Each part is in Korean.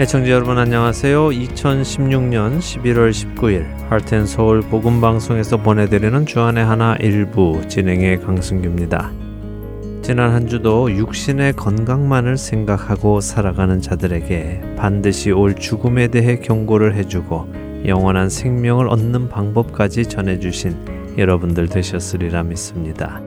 애청자 여러분 안녕하세요. 2016년 11월 19일 하트앤서울 복음방송에서 보내드리는 주안의 하나 일부 진행의 강승규입니다. 지난 한 주도 육신의 건강만을 생각하고 살아가는 자들에게 반드시 올 죽음에 대해 경고를 해주고 영원한 생명을 얻는 방법까지 전해주신 여러분들 되셨으리라 믿습니다.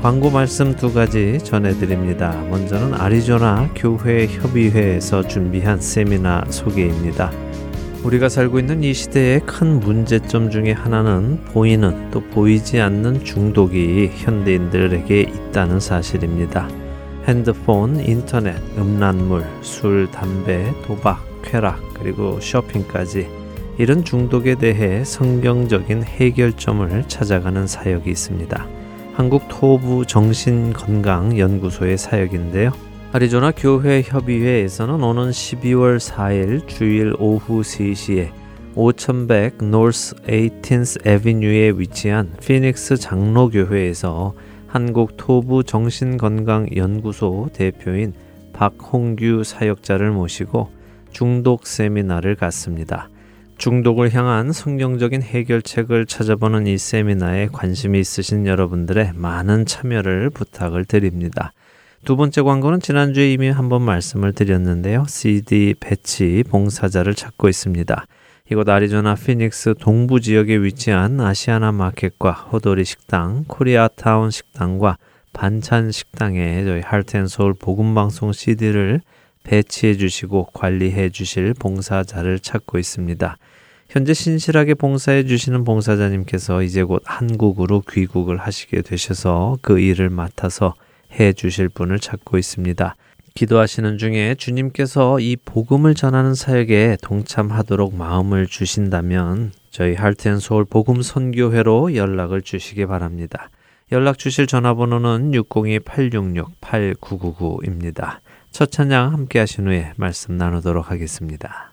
광고 말씀 두 가지 전해드립니다. 먼저는 아리조나 교회 협의회에서 준비한 세미나 소개입니다. 우리가 살고 있는 이 시대의 큰 문제점 중에 하나는 보이는 또 보이지 않는 중독이 현대인들에게 있다는 사실입니다. 핸드폰, 인터넷, 음란물, 술, 담배, 도박, 쾌락, 그리고 쇼핑까지 이런 중독에 대해 성경적인 해결점을 찾아가는 사역이 있습니다. 한국 토부 정신건강연구소의 사역인데요. 아리조나 교회 협의회에서는 오는 12월 4일 주일 오후 3시에 5100 노스 18th 에비뉴에 위치한 피닉스 장로교회에서 한국 토부 정신건강연구소 대표인 박홍규 사역자를 모시고 중독 세미나를 갖습니다. 중독을 향한 성경적인 해결책을 찾아보는 이 세미나에 관심이 있으신 여러분들의 많은 참여를 부탁을 드립니다. 두 번째 광고는 지난주에 이미 한번 말씀을 드렸는데요. CD 배치 봉사자를 찾고 있습니다. 이곳 아리조나 피닉스 동부 지역에 위치한 아시아나 마켓과 호도리 식당, 코리아타운 식당과 반찬 식당에 저희 Heart and Soul 복음방송 CD를 배치해 주시고 관리해 주실 봉사자를 찾고 있습니다. 현재 신실하게 봉사해 주시는 봉사자님께서 이제 곧 한국으로 귀국을 하시게 되셔서 그 일을 맡아서 해 주실 분을 찾고 있습니다. 기도하시는 중에 주님께서 이 복음을 전하는 사역에 동참하도록 마음을 주신다면 저희 할텐 서울 복음 선교회로 연락을 주시기 바랍니다. 연락 주실 전화번호는 602-866-8999입니다. 첫 찬양 함께 하신 후에 말씀 나누도록 하겠습니다.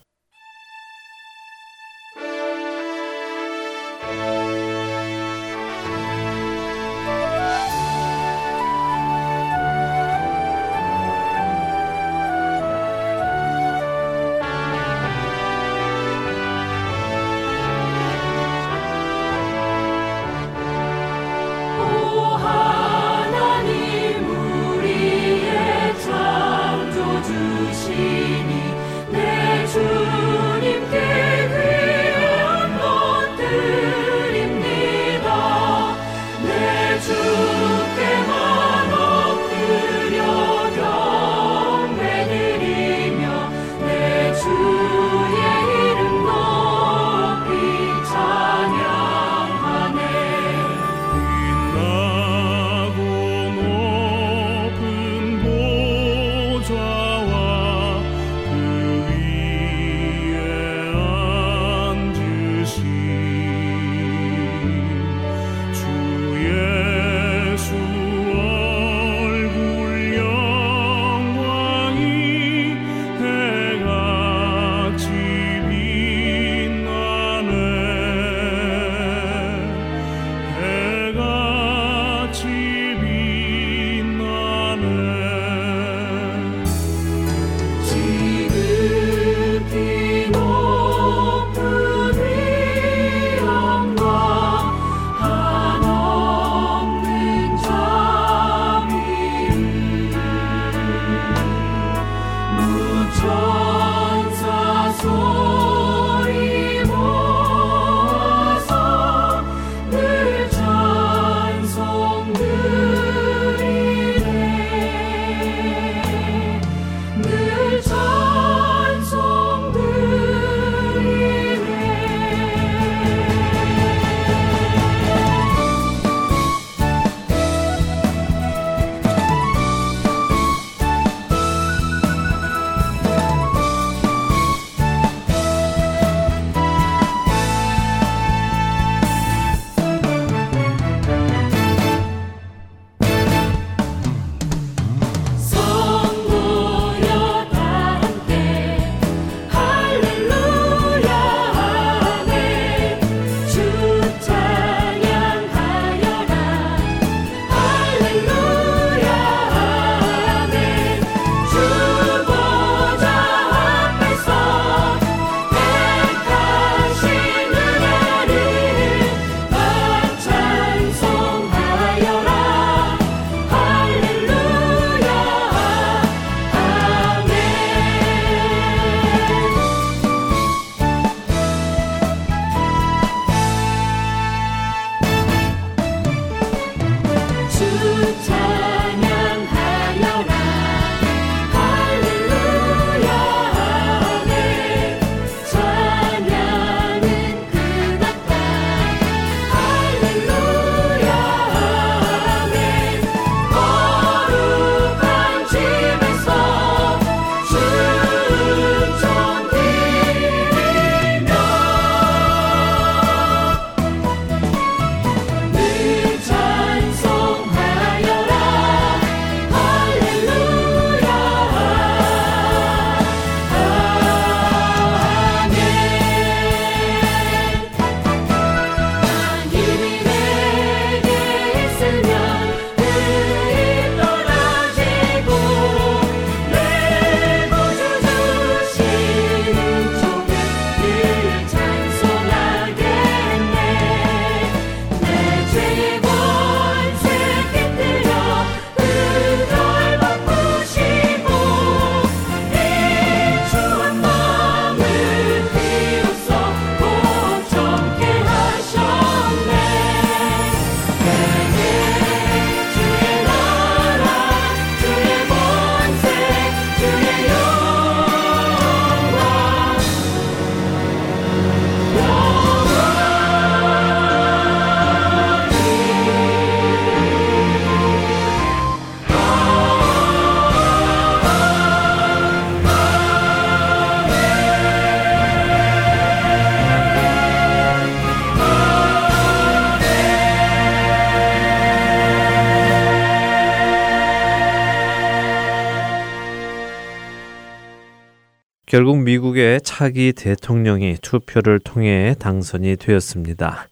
결국 미국의 차기 대통령이 투표를 통해 당선이 되었습니다.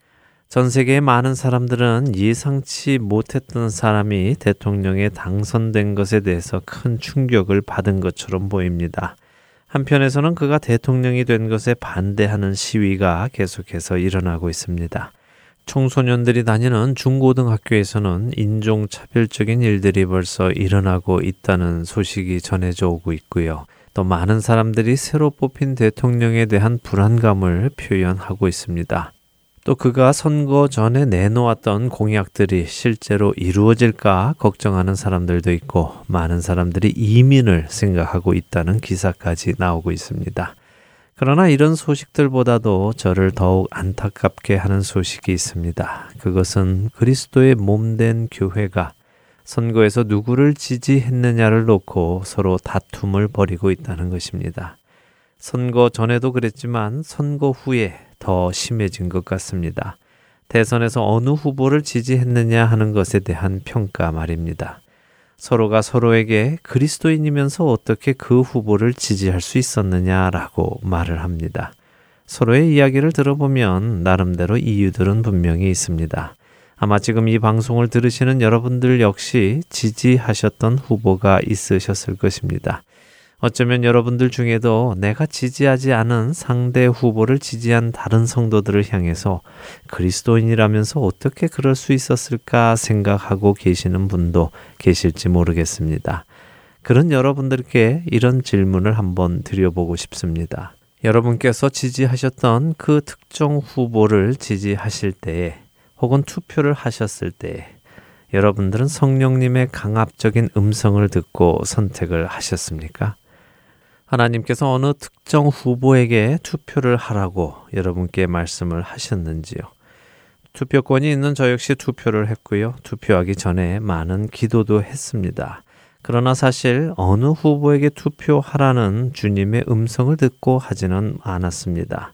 전 세계의 많은 사람들은 예상치 못했던 사람이 대통령에 당선된 것에 대해서 큰 충격을 받은 것처럼 보입니다. 한편에서는 그가 대통령이 된 것에 반대하는 시위가 계속해서 일어나고 있습니다. 청소년들이 다니는 중고등학교에서는 인종차별적인 일들이 벌써 일어나고 있다는 소식이 전해져 오고 있고요. 또 많은 사람들이 새로 뽑힌 대통령에 대한 불안감을 표현하고 있습니다. 또 그가 선거 전에 내놓았던 공약들이 실제로 이루어질까 걱정하는 사람들도 있고 많은 사람들이 이민을 생각하고 있다는 기사까지 나오고 있습니다. 그러나 이런 소식들보다도 저를 더욱 안타깝게 하는 소식이 있습니다. 그것은 그리스도의 몸된 교회가 선거에서 누구를 지지했느냐를 놓고 서로 다툼을 벌이고 있다는 것입니다. 선거 전에도 그랬지만 선거 후에 더 심해진 것 같습니다. 대선에서 어느 후보를 지지했느냐 하는 것에 대한 평가 말입니다. 서로가 서로에게 그리스도인이면서 어떻게 그 후보를 지지할 수 있었느냐라고 말을 합니다. 서로의 이야기를 들어보면 나름대로 이유들은 분명히 있습니다. 아마 지금 이 방송을 들으시는 여러분들 역시 지지하셨던 후보가 있으셨을 것입니다. 어쩌면 여러분들 중에도 내가 지지하지 않은 상대 후보를 지지한 다른 성도들을 향해서 그리스도인이라면서 어떻게 그럴 수 있었을까 생각하고 계시는 분도 계실지 모르겠습니다. 그런 여러분들께 이런 질문을 한번 드려보고 싶습니다. 여러분께서 지지하셨던 그 특정 후보를 지지하실 때에 혹은 투표를 하셨을 때에 여러분들은 성령님의 강압적인 음성을 듣고 선택을 하셨습니까? 하나님께서 어느 특정 후보에게 투표를 하라고 여러분께 말씀을 하셨는지요. 투표권이 있는 저 역시 투표를 했고요. 투표하기 전에 많은 기도도 했습니다. 그러나 사실 어느 후보에게 투표하라는 주님의 음성을 듣고 하지는 않았습니다.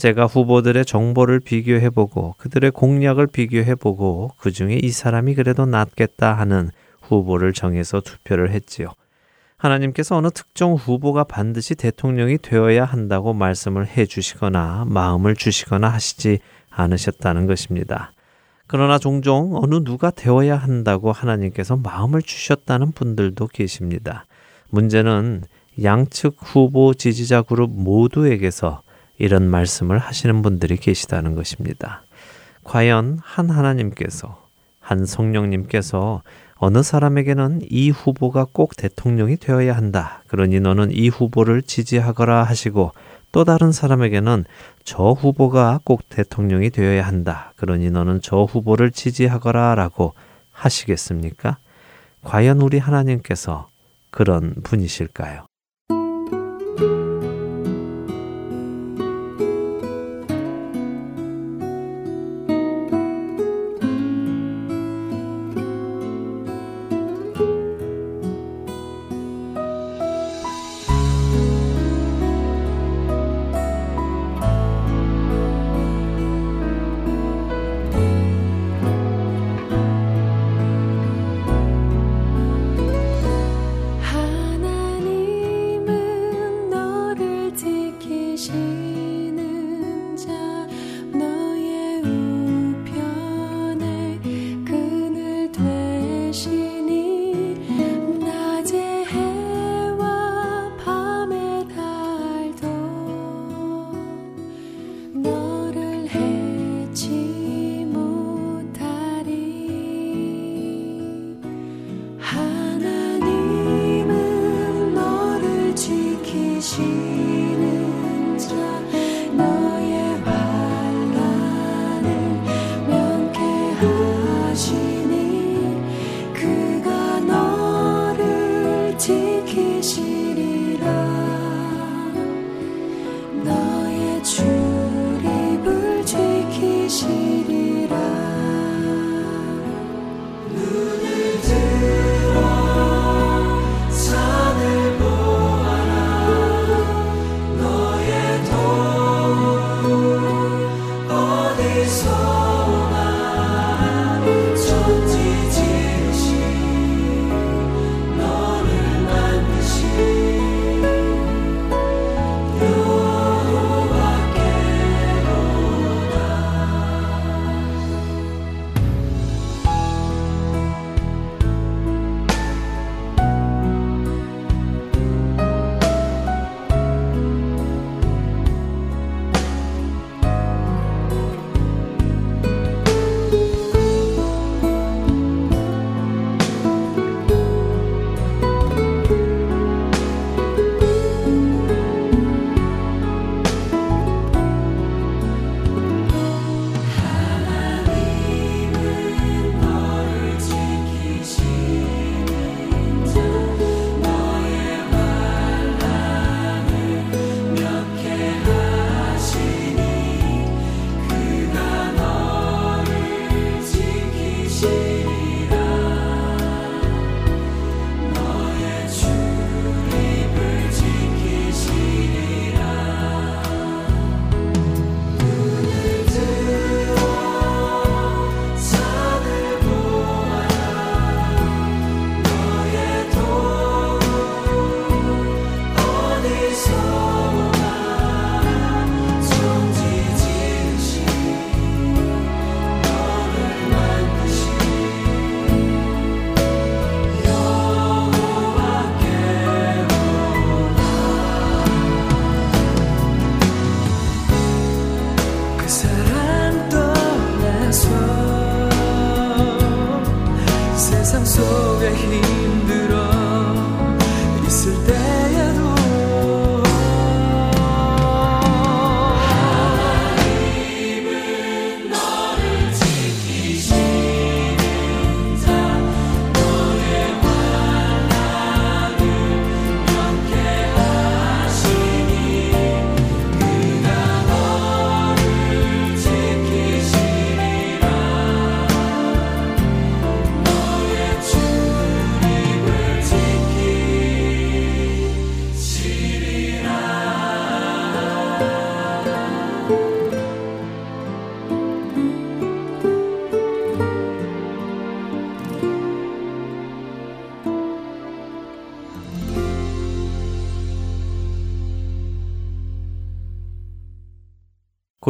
제가 후보들의 정보를 비교해보고 그들의 공약을 비교해보고 그 중에 이 사람이 그래도 낫겠다 하는 후보를 정해서 투표를 했지요. 하나님께서 어느 특정 후보가 반드시 대통령이 되어야 한다고 말씀을 해 주시거나 마음을 주시거나 하시지 않으셨다는 것입니다. 그러나 종종 어느 누가 되어야 한다고 하나님께서 마음을 주셨다는 분들도 계십니다. 문제는 양측 후보 지지자 그룹 모두에게서 이런 말씀을 하시는 분들이 계시다는 것입니다. 과연 한 하나님께서, 한 성령님께서 어느 사람에게는 이 후보가 꼭 대통령이 되어야 한다. 그러니 너는 이 후보를 지지하거라 하시고 또 다른 사람에게는 저 후보가 꼭 대통령이 되어야 한다. 그러니 너는 저 후보를 지지하거라 라고 하시겠습니까? 과연 우리 하나님께서 그런 분이실까요?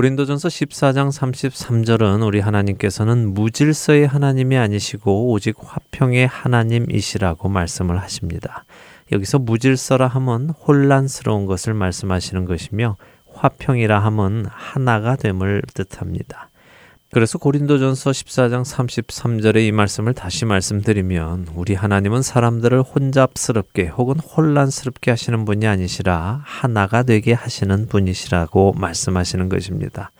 고린도전서 14장 33절은 우리 하나님께서는 무질서의 하나님이 아니시고 오직 화평의 하나님이시라고 말씀을 하십니다. 여기서 무질서라 함은 혼란스러운 것을 말씀하시는 것이며 화평이라 함은 하나가 됨을 뜻합니다. 그래서 고린도전서 14장 33절의 이 말씀을 다시 말씀드리면 우리 하나님은 사람들을 혼잡스럽게 혹은 혼란스럽게 하시는 분이 아니시라 하나가 되게 하시는 분이시라고 말씀하시는 것입니다.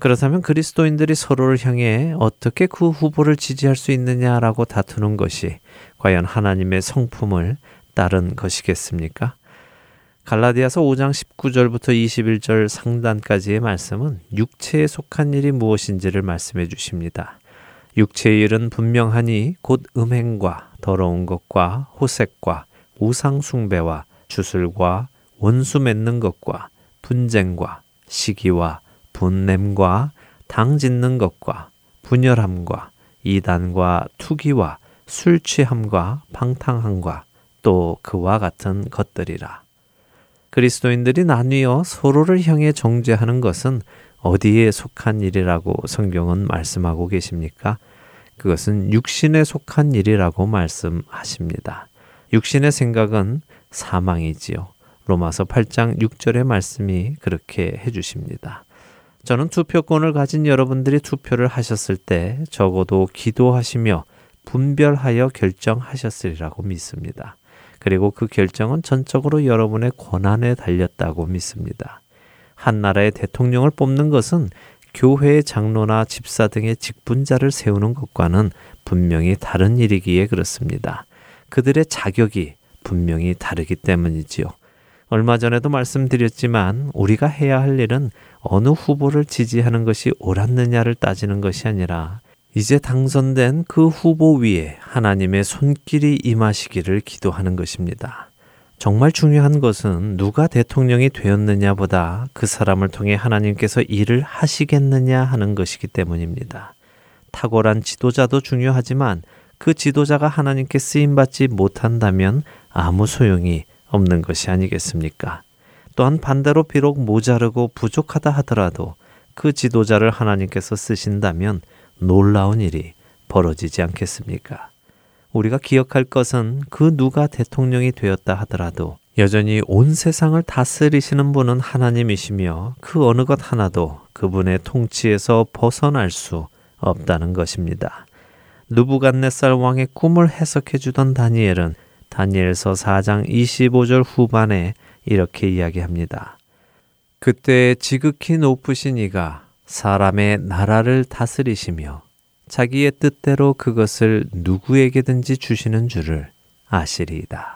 그렇다면 그리스도인들이 서로를 향해 어떻게 그 후보를 지지할 수 있느냐라고 다투는 것이 과연 하나님의 성품을 따른 것이겠습니까? 갈라디아서 5장 19절부터 21절 상단까지의 말씀은 육체에 속한 일이 무엇인지를 말씀해 주십니다. 육체의 일은 분명하니 곧 음행과 더러운 것과 호색과 우상 숭배와 주술과 원수 맺는 것과 분쟁과 시기와 분냄과 당 짓는 것과 분열함과 이단과 투기와 술 취함과 방탕함과 또 그와 같은 것들이라. 그리스도인들이 나뉘어 서로를 향해 정죄하는 것은 어디에 속한 일이라고 성경은 말씀하고 계십니까? 그것은 육신에 속한 일이라고 말씀하십니다. 육신의 생각은 사망이지요. 로마서 8장 6절의 말씀이 그렇게 해주십니다. 저는 투표권을 가진 여러분들이 투표를 하셨을 때 적어도 기도하시며 분별하여 결정하셨으리라고 믿습니다. 그리고 그 결정은 전적으로 여러분의 권한에 달렸다고 믿습니다. 한 나라의 대통령을 뽑는 것은 교회의 장로나 집사 등의 직분자를 세우는 것과는 분명히 다른 일이기에 그렇습니다. 그들의 자격이 분명히 다르기 때문이지요. 얼마 전에도 말씀드렸지만 우리가 해야 할 일은 어느 후보를 지지하는 것이 옳았느냐를 따지는 것이 아니라 이제 당선된 그 후보 위에 하나님의 손길이 임하시기를 기도하는 것입니다. 정말 중요한 것은 누가 대통령이 되었느냐보다 그 사람을 통해 하나님께서 일을 하시겠느냐 하는 것이기 때문입니다. 탁월한 지도자도 중요하지만 그 지도자가 하나님께 쓰임받지 못한다면 아무 소용이 없는 것이 아니겠습니까? 또한 반대로 비록 모자르고 부족하다 하더라도 그 지도자를 하나님께서 쓰신다면 놀라운 일이 벌어지지 않겠습니까? 우리가 기억할 것은 그 누가 대통령이 되었다 하더라도 여전히 온 세상을 다스리시는 분은 하나님이시며 그 어느 것 하나도 그분의 통치에서 벗어날 수 없다는 것입니다. 누부갓네살 왕의 꿈을 해석해 주던 다니엘은 다니엘서 4장 25절 후반에 이렇게 이야기합니다. 그때 지극히 높으신 이가 사람의 나라를 다스리시며 자기의 뜻대로 그것을 누구에게든지 주시는 줄을 아시리이다.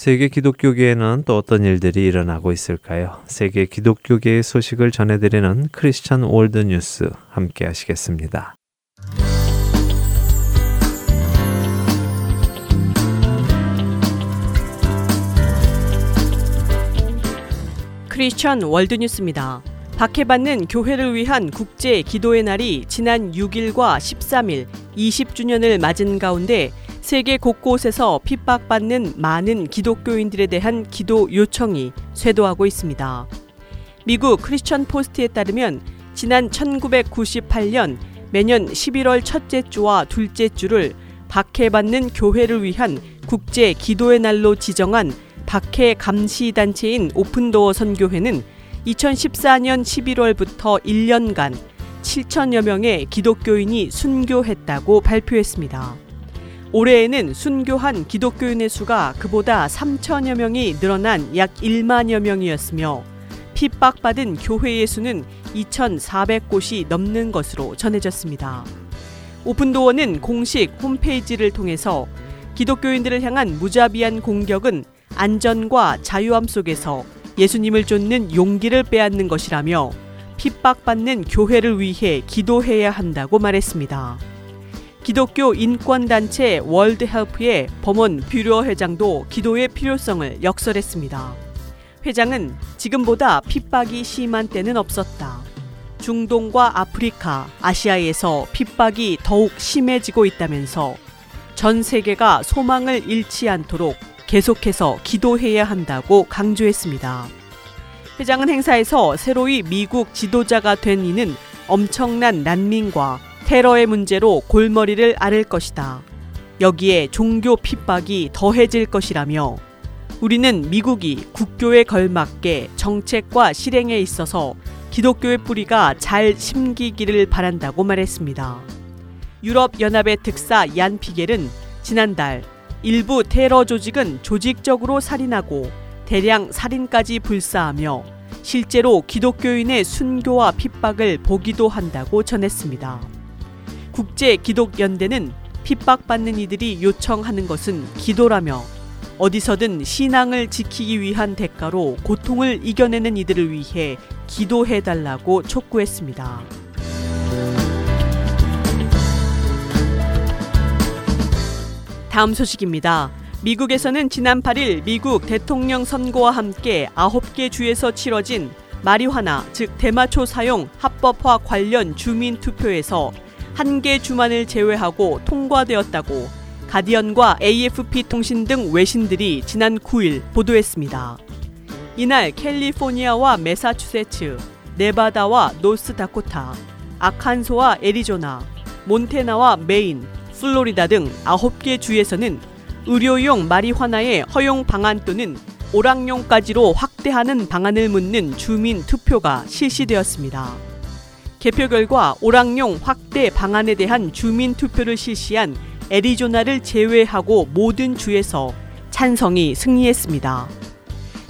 세계 기독교계에는 또 어떤 일들이 일어나고 있을까요? 세계 기독교계의 소식을 전해드리는 크리스천 월드 뉴스 함께 하시겠습니다. 크리스천 월드 뉴스입니다. 박해받는 교회를 위한 국제 기도의 날이 지난 6일과 13일 20주년을 맞은 가운데 세계 곳곳에서 핍박받는 많은 기독교인들에 대한 기도 요청이 쇄도하고 있습니다. 미국 크리스천 포스트에 따르면 지난 1998년 매년 11월 첫째 주와 둘째 주를 박해받는 교회를 위한 국제 기도의 날로 지정한 박해 감시 단체인 오픈도어 선교회는 2014년 11월부터 1년간 7천여 명의 기독교인이 순교했다고 발표했습니다. 올해에는 순교한 기독교인의 수가 그보다 3천여 명이 늘어난 약 1만여 명이었으며 핍박받은 교회의 수는 2,400곳이 넘는 것으로 전해졌습니다. 오픈도어는 공식 홈페이지를 통해서 기독교인들을 향한 무자비한 공격은 안전과 자유함 속에서 예수님을 쫓는 용기를 빼앗는 것이라며 핍박받는 교회를 위해 기도해야 한다고 말했습니다. 기독교 인권단체 월드 헬프의 버넌 브루어 회장도 기도의 필요성을 역설했습니다. 회장은 지금보다 핍박이 심한 때는 없었다. 중동과 아프리카, 아시아에서 핍박이 더욱 심해지고 있다면서 전 세계가 소망을 잃지 않도록 계속해서 기도해야 한다고 강조했습니다. 회장은 행사에서 새로이 미국 지도자가 된 이는 엄청난 난민과 테러의 문제로 골머리를 앓을 것이다. 여기에 종교 핍박이 더해질 것이라며 우리는 미국이 국교에 걸맞게 정책과 실행에 있어서 기독교의 뿌리가 잘 심기기를 바란다고 말했습니다. 유럽연합의 특사 얀 피겔은 지난달 일부 테러 조직은 조직적으로 살인하고 대량 살인까지 불사하며 실제로 기독교인의 순교와 핍박을 보기도 한다고 전했습니다. 국제 기독 연대는 핍박받는 이들이 요청하는 것은 기도라며 어디서든 신앙을 지키기 위한 대가로 고통을 이겨내는 이들을 위해 기도해 달라고 촉구했습니다. 다음 소식입니다. 미국에서는 지난 8일 미국 대통령 선거와 함께 9개 주에서 치러진 마리화나 즉 대마초 사용 합법화 관련 주민 투표에서 한 개 주만을 제외하고 통과되었다고 가디언과 AFP 통신 등 외신들이 지난 9일 보도했습니다. 이날 캘리포니아와 메사추세츠, 네바다와 노스다코타, 아칸소와 애리조나, 몬테나와 메인, 플로리다 등 9개 주에서는 의료용 마리화나의 허용 방안 또는 오락용까지로 확대하는 방안을 묻는 주민 투표가 실시되었습니다. 개표 결과 오락용 확대 방안에 대한 주민 투표를 실시한 애리조나를 제외하고 모든 주에서 찬성이 승리했습니다.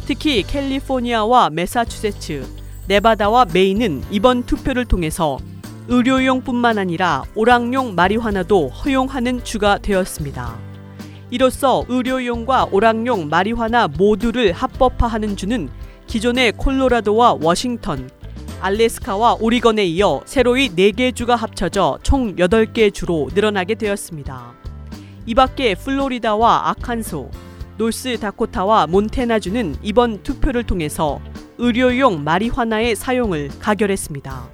특히 캘리포니아와 메사추세츠, 네바다와 메이는 이번 투표를 통해서 의료용뿐만 아니라 오락용 마리화나도 허용하는 주가 되었습니다. 이로써 의료용과 오락용 마리화나 모두를 합법화하는 주는 기존의 콜로라도와 워싱턴, 알래스카와 오리건에 이어 새로이 4개 주가 합쳐져 총 8개 주로 늘어나게 되었습니다. 이 밖에 플로리다와 아칸소, 노스다코타와 몬테나주는 이번 투표를 통해서 의료용 마리화나의 사용을 가결했습니다.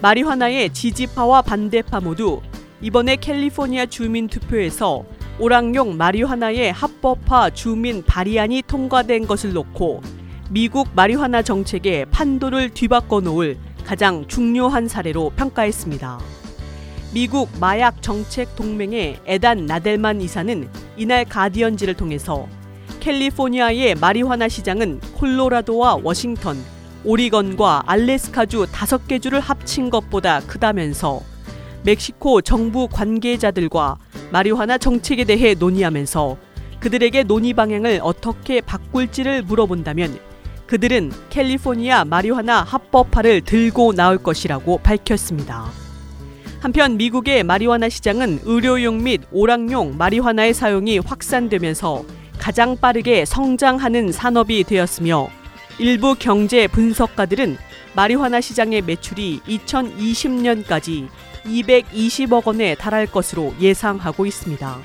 마리화나의 지지파와 반대파 모두 이번에 캘리포니아 주민 투표에서 오락용 마리화나의 합법화 주민 발의안이 통과된 것을 놓고 미국 마리화나 정책의 판도를 뒤바꿔 놓을 가장 중요한 사례로 평가했습니다. 미국 마약 정책 동맹의 에단 나델만 이사는 이날 가디언지를 통해서 캘리포니아의 마리화나 시장은 콜로라도와 워싱턴, 오리건과 알래스카주 다섯 개 주를 합친 것보다 크다면서 멕시코 정부 관계자들과 마리화나 정책에 대해 논의하면서 그들에게 논의 방향을 어떻게 바꿀지를 물어본다면 그들은 캘리포니아 마리화나 합법화를 들고 나올 것이라고 밝혔습니다. 한편 미국의 마리화나 시장은 의료용 및 오락용 마리화나의 사용이 확산되면서 가장 빠르게 성장하는 산업이 되었으며 일부 경제 분석가들은 마리화나 시장의 매출이 2020년까지 220억 원에 달할 것으로 예상하고 있습니다.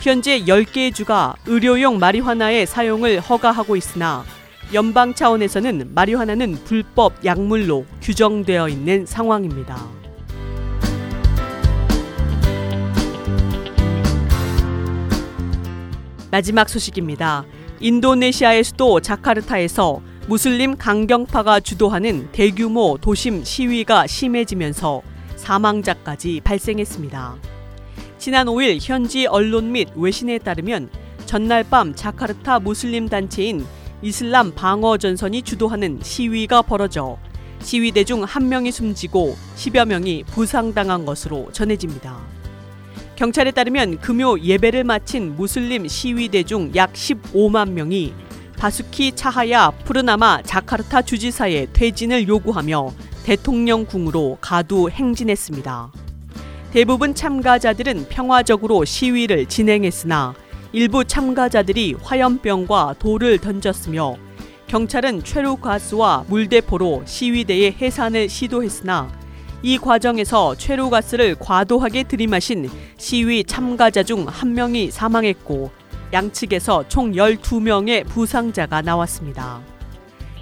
현재 10개의 주가 의료용 마리화나의 사용을 허가하고 있으나 연방 차원에서는 마리화나는 불법 약물로 규정되어 있는 상황입니다. 마지막 소식입니다. 인도네시아의 수도 자카르타에서 무슬림 강경파가 주도하는 대규모 도심 시위가 심해지면서 사망자까지 발생했습니다. 지난 5일 현지 언론 및 외신에 따르면 전날 밤 자카르타 무슬림 단체인 이슬람 방어 전선이 주도하는 시위가 벌어져 시위대 중 한 명이 숨지고 10여 명이 부상당한 것으로 전해집니다. 경찰에 따르면 금요 예배를 마친 무슬림 시위대 중 약 15만 명이 바수키 차하야 푸르나마 자카르타 주지사의 퇴진을 요구하며 대통령궁으로 가두 행진했습니다. 대부분 참가자들은 평화적으로 시위를 진행했으나 일부 참가자들이 화염병과 돌을 던졌으며 경찰은 최루 가스와 물대포로 시위대의 해산을 시도했으나 이 과정에서 최루 가스를 과도하게 들이마신 시위 참가자 중 한 명이 사망했고 양측에서 총 12명의 부상자가 나왔습니다.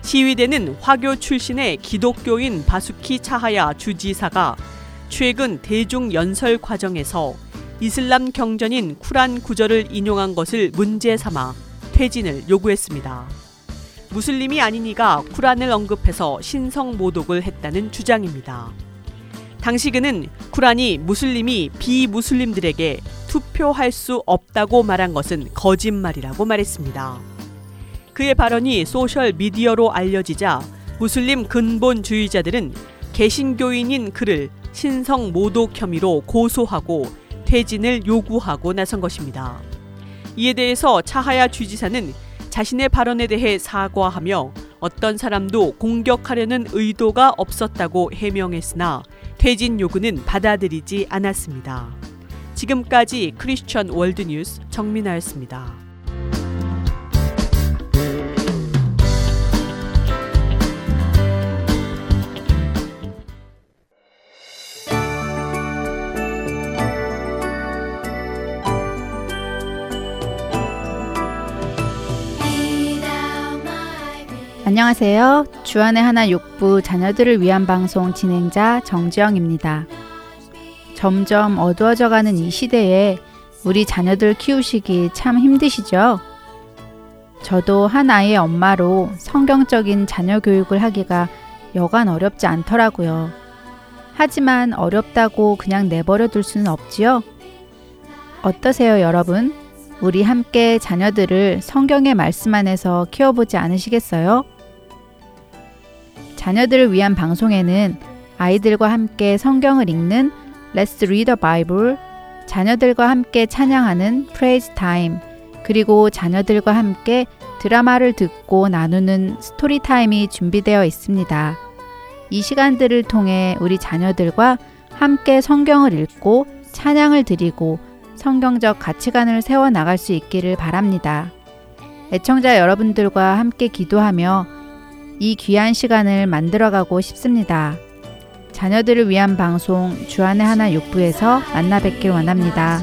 시위대는 화교 출신의 기독교인 바수키 차하야 주지사가 최근 대중 연설 과정에서 이슬람 경전인 쿠란 구절을 인용한 것을 문제 삼아 퇴진을 요구했습니다. 무슬림이 아닌 이가 쿠란을 언급해서 신성 모독을 했다는 주장입니다. 당시 그는 쿠란이 무슬림이 비무슬림들에게 투표할 수 없다고 말한 것은 거짓말이라고 말했습니다. 그의 발언이 소셜 미디어로 알려지자 무슬림 근본주의자들은 개신교인인 그를 신성 모독 혐의로 고소하고 퇴진을 요구하고 나선 것입니다. 이에 대해서 차하야 주지사는 자신의 발언에 대해 사과하며 어떤 사람도 공격하려는 의도가 없었다고 해명했으나 퇴진 요구는 받아들이지 않았습니다. 지금까지 크리스천 월드뉴스 정민아였습니다. 안녕하세요. 주안의 하나 육부 자녀들을 위한 방송 진행자 정지영입니다. 점점 어두워져 가는 이 시대에 우리 자녀들 키우시기 참 힘드시죠? 저도 한 아이의 엄마로 성경적인 자녀 교육을 하기가 여간 어렵지 않더라고요. 하지만 어렵다고 그냥 내버려 둘 수는 없지요? 어떠세요, 여러분? 우리 함께 자녀들을 성경의 말씀 안에서 키워보지 않으시겠어요? 자녀들을 위한 방송에는 아이들과 함께 성경을 읽는 Let's Read the Bible, 자녀들과 함께 찬양하는 Praise Time, 그리고 자녀들과 함께 드라마를 듣고 나누는 스토리 타임이 준비되어 있습니다. 이 시간들을 통해 우리 자녀들과 함께 성경을 읽고 찬양을 드리고 성경적 가치관을 세워 나갈 수 있기를 바랍니다. 애청자 여러분들과 함께 기도하며 이 귀한 시간을 만들어가고 싶습니다. 자녀들을 위한 방송 주안의 하나 육부에서 만나 뵙길 원합니다.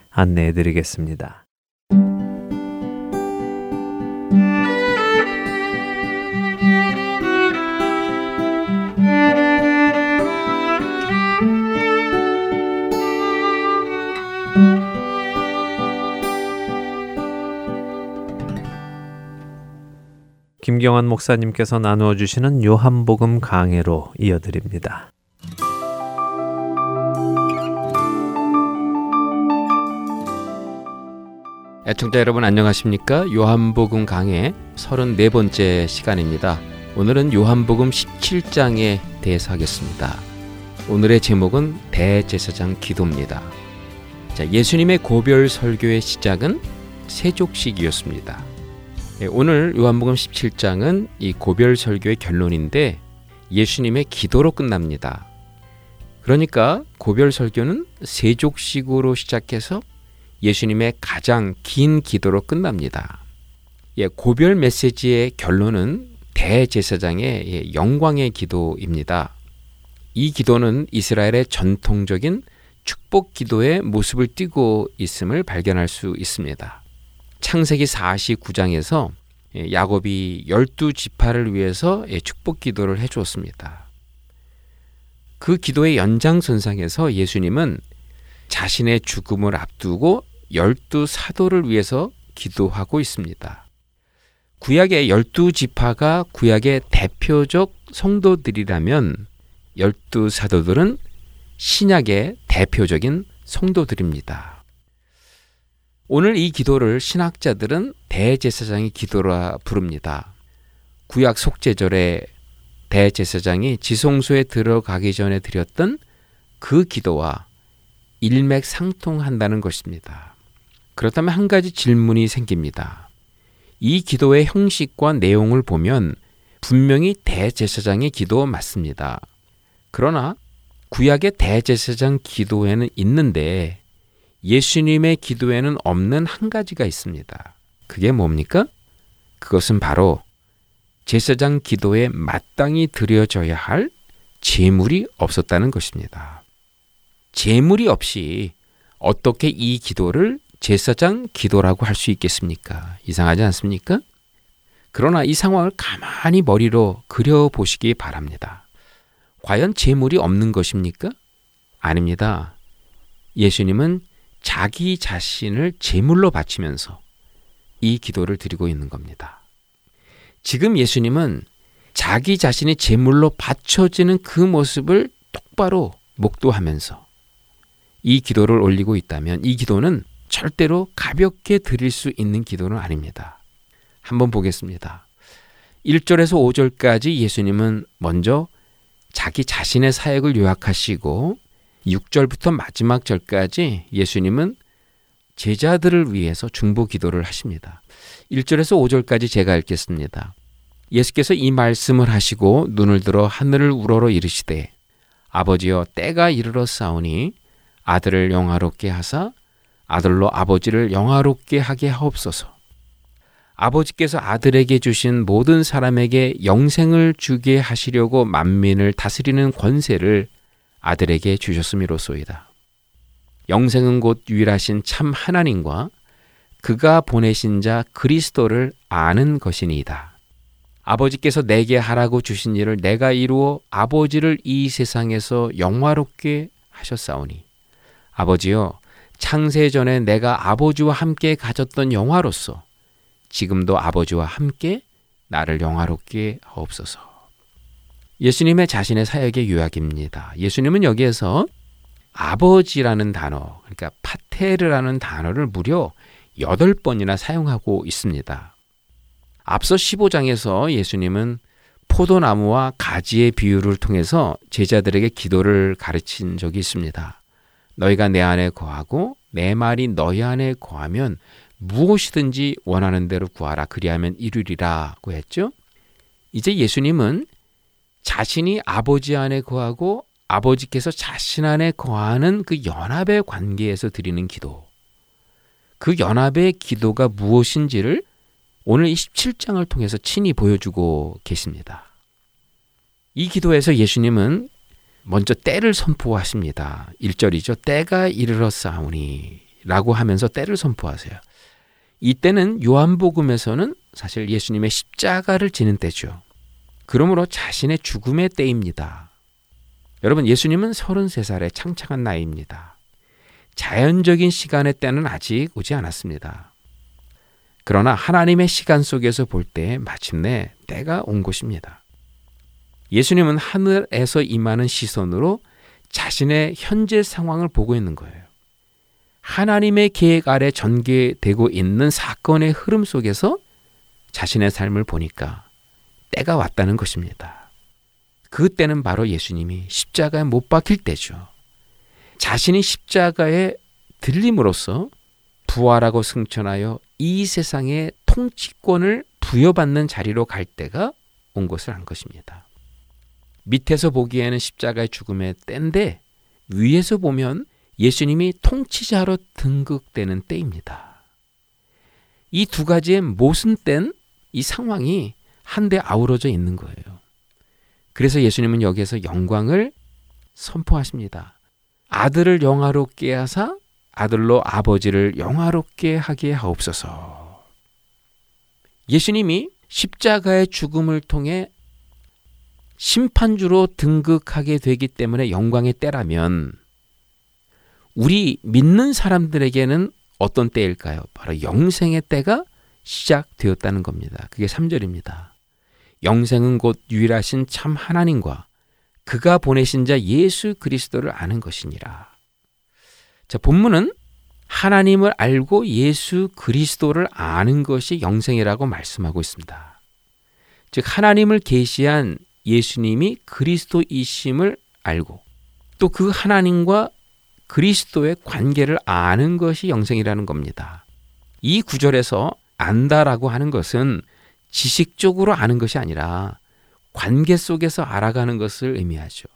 안내해 드리겠습니다. 김경환 목사님께서 나누어 주시는 요한복음 강해로 이어드립니다. 애청자 여러분 안녕하십니까? 요한복음 강해 34번째 시간입니다. 오늘은 요한복음 17장에 대해서 하겠습니다. 오늘의 제목은 대제사장 기도입니다. 자, 예수님의 고별 설교의 시작은 세족식이었습니다. 예, 오늘 요한복음 17장은 이 고별 설교의 결론인데 예수님의 기도로 끝납니다. 그러니까 고별 설교는 세족식으로 시작해서 예수님의 가장 긴 기도로 끝납니다. 예, 고별 메시지의 결론은 대제사장의 영광의 기도입니다. 이 기도는 이스라엘의 전통적인 축복 기도의 모습을 띠고 있음을 발견할 수 있습니다. 창세기 49장에서 야곱이 열두 지파를 위해서 축복 기도를 해 주었습니다. 그 기도의 연장선상에서 예수님은 자신의 죽음을 앞두고 열두 사도를 위해서 기도하고 있습니다. 구약의 열두 지파가 구약의 대표적 성도들이라면 열두 사도들은 신약의 대표적인 성도들입니다. 오늘 이 기도를 신학자들은 대제사장의 기도라 부릅니다. 구약 속죄절에 대제사장이 지성소에 들어가기 전에 드렸던 그 기도와 일맥상통한다는 것입니다. 그렇다면 한 가지 질문이 생깁니다. 이 기도의 형식과 내용을 보면 분명히 대제사장의 기도 맞습니다. 그러나 구약의 대제사장 기도에는 있는데 예수님의 기도에는 없는 한 가지가 있습니다. 그게 뭡니까? 그것은 바로 제사장 기도에 마땅히 드려져야 할 제물이 없었다는 것입니다. 제물이 없이 어떻게 이 기도를 제사장 기도라고 할 수 있겠습니까? 이상하지 않습니까? 그러나 이 상황을 가만히 머리로 그려보시기 바랍니다. 과연 재물이 없는 것입니까? 아닙니다. 예수님은 자기 자신을 제물로 바치면서 이 기도를 드리고 있는 겁니다. 지금 예수님은 자기 자신이 제물로 바쳐지는 그 모습을 똑바로 목도하면서 이 기도를 올리고 있다면 이 기도는 절대로 가볍게 드릴 수 있는 기도는 아닙니다. 한번 보겠습니다. 1절에서 5절까지 예수님은 먼저 자기 자신의 사역을 요약하시고 6절부터 마지막 절까지 예수님은 제자들을 위해서 중보 기도를 하십니다. 1절에서 5절까지 제가 읽겠습니다. 예수께서 이 말씀을 하시고 눈을 들어 하늘을 우러러 이르시되 아버지여 때가 이르러 싸우니 아들을 영화롭게 하사 아들로 아버지를 영화롭게 하게 하옵소서. 아버지께서 아들에게 주신 모든 사람에게 영생을 주게 하시려고 만민을 다스리는 권세를 아들에게 주셨음이로소이다. 영생은 곧 유일하신 참 하나님과 그가 보내신 자 그리스도를 아는 것이니이다. 아버지께서 내게 하라고 주신 일을 내가 이루어 아버지를 이 세상에서 영화롭게 하셨사오니 아버지여 창세 전에 내가 아버지와 함께 가졌던 영화로서 지금도 아버지와 함께 나를 영화롭게 하옵소서. 예수님의 자신의 사역의 요약입니다. 예수님은 여기에서 아버지라는 단어, 그러니까 파테르라는 단어를 무려 8번이나 사용하고 있습니다. 앞서 15장에서 예수님은 포도나무와 가지의 비유를 통해서 제자들에게 기도를 가르친 적이 있습니다. 너희가 내 안에 거하고 내 말이 너희 안에 거하면 무엇이든지 원하는 대로 구하라 그리하면 이루리라고 했죠. 이제 예수님은 자신이 아버지 안에 거하고 아버지께서 자신 안에 거하는 그 연합의 관계에서 드리는 기도. 그 연합의 기도가 무엇인지를 오늘 27장을 통해서 친히 보여주고 계십니다. 이 기도에서 예수님은 먼저 때를 선포하십니다. 1절이죠. 때가 이르렀사오니 라고 하면서 때를 선포하세요. 이때는 요한복음에서는 사실 예수님의 십자가를 지는 때죠. 그러므로 자신의 죽음의 때입니다. 여러분, 예수님은 33살의 창창한 나이입니다. 자연적인 시간의 때는 아직 오지 않았습니다. 그러나 하나님의 시간 속에서 볼 때 마침내 때가 온 것입니다. 예수님은 하늘에서 임하는 시선으로 자신의 현재 상황을 보고 있는 거예요. 하나님의 계획 아래 전개되고 있는 사건의 흐름 속에서 자신의 삶을 보니까 때가 왔다는 것입니다. 그 때는 바로 예수님이 십자가에 못 박힐 때죠. 자신이 십자가에 들림으로써 부활하고 승천하여 이 세상의 통치권을 부여받는 자리로 갈 때가 온 것을 한 것입니다. 밑에서 보기에는 십자가의 죽음의 때인데 위에서 보면 예수님이 통치자로 등극되는 때입니다. 이 두 가지의 모순된 이 상황이 한데 아우러져 있는 거예요. 그래서 예수님은 여기에서 영광을 선포하십니다. 아들을 영화롭게 하사 아들로 아버지를 영화롭게 하게 하옵소서. 예수님이 십자가의 죽음을 통해 심판주로 등극하게 되기 때문에 영광의 때라면 우리 믿는 사람들에게는 어떤 때일까요? 바로 영생의 때가 시작되었다는 겁니다. 그게 3절입니다. 영생은 곧 유일하신 참 하나님과 그가 보내신 자 예수 그리스도를 아는 것이니라. 자, 본문은 하나님을 알고 예수 그리스도를 아는 것이 영생이라고 말씀하고 있습니다. 즉 하나님을 계시한 예수님이 그리스도이심을 알고 또 그 하나님과 그리스도의 관계를 아는 것이 영생이라는 겁니다. 이 구절에서 안다라고 하는 것은 지식적으로 아는 것이 아니라 관계 속에서 알아가는 것을 의미하죠.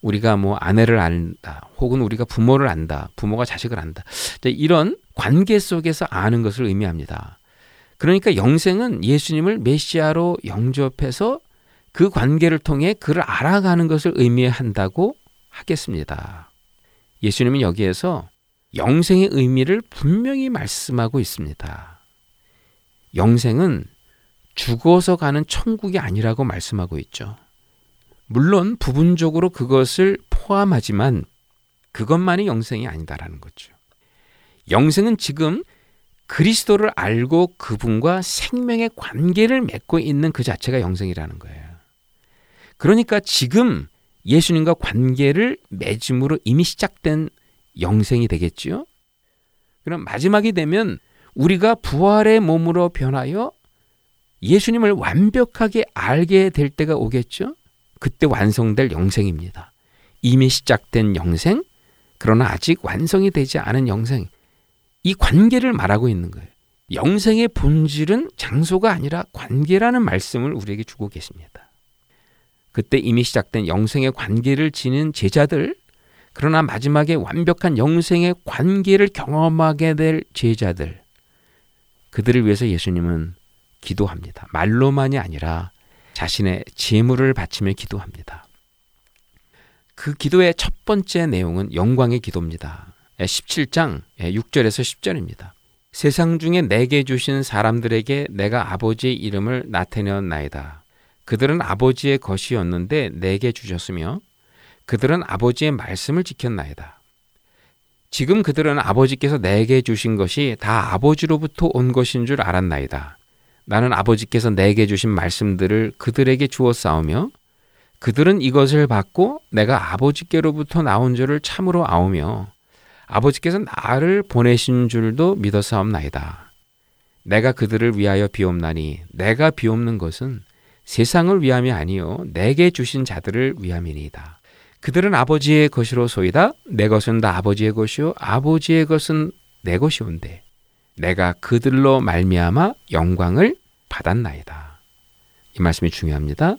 우리가 뭐 아내를 안다, 혹은 우리가 부모를 안다, 부모가 자식을 안다. 이런 관계 속에서 아는 것을 의미합니다. 그러니까 영생은 예수님을 메시아로 영접해서 그 관계를 통해 그를 알아가는 것을 의미한다고 하겠습니다. 예수님은 여기에서 영생의 의미를 분명히 말씀하고 있습니다. 영생은 죽어서 가는 천국이 아니라고 말씀하고 있죠. 물론 부분적으로 그것을 포함하지만 그것만이 영생이 아니다라는 거죠. 영생은 지금 그리스도를 알고 그분과 생명의 관계를 맺고 있는 그 자체가 영생이라는 거예요. 그러니까 지금 예수님과 관계를 맺음으로 이미 시작된 영생이 되겠지요. 그럼 마지막이 되면 우리가 부활의 몸으로 변하여 예수님을 완벽하게 알게 될 때가 오겠죠? 그때 완성될 영생입니다. 이미 시작된 영생, 그러나 아직 완성이 되지 않은 영생. 이 관계를 말하고 있는 거예요. 영생의 본질은 장소가 아니라 관계라는 말씀을 우리에게 주고 계십니다. 그때 이미 시작된 영생의 관계를 지닌 제자들, 그러나 마지막에 완벽한 영생의 관계를 경험하게 될 제자들, 그들을 위해서 예수님은 기도합니다. 말로만이 아니라 자신의 재물을 바치며 기도합니다. 그 기도의 첫 번째 내용은 영광의 기도입니다. 17장 6절에서 10절입니다. 세상 중에 내게 주신 사람들에게 내가 아버지의 이름을 나타내었나이다. 그들은 아버지의 것이었는데 내게 주셨으며 그들은 아버지의 말씀을 지켰나이다. 지금 그들은 아버지께서 내게 주신 것이 다 아버지로부터 온 것인 줄 알았나이다. 나는 아버지께서 내게 주신 말씀들을 그들에게 주어 싸우며 그들은 이것을 받고 내가 아버지께로부터 나온 줄을 참으로 아오며 아버지께서 나를 보내신 줄도 믿어 싸움나이다. 내가 그들을 위하여 비옵나니 내가 비옵는 것은 세상을 위함이 아니요 내게 주신 자들을 위함이니이다. 그들은 아버지의 것이로 소이다. 내 것은 다 아버지의 것이요 아버지의 것은 내 것이온데 내가 그들로 말미암아 영광을 받았나이다. 이 말씀이 중요합니다.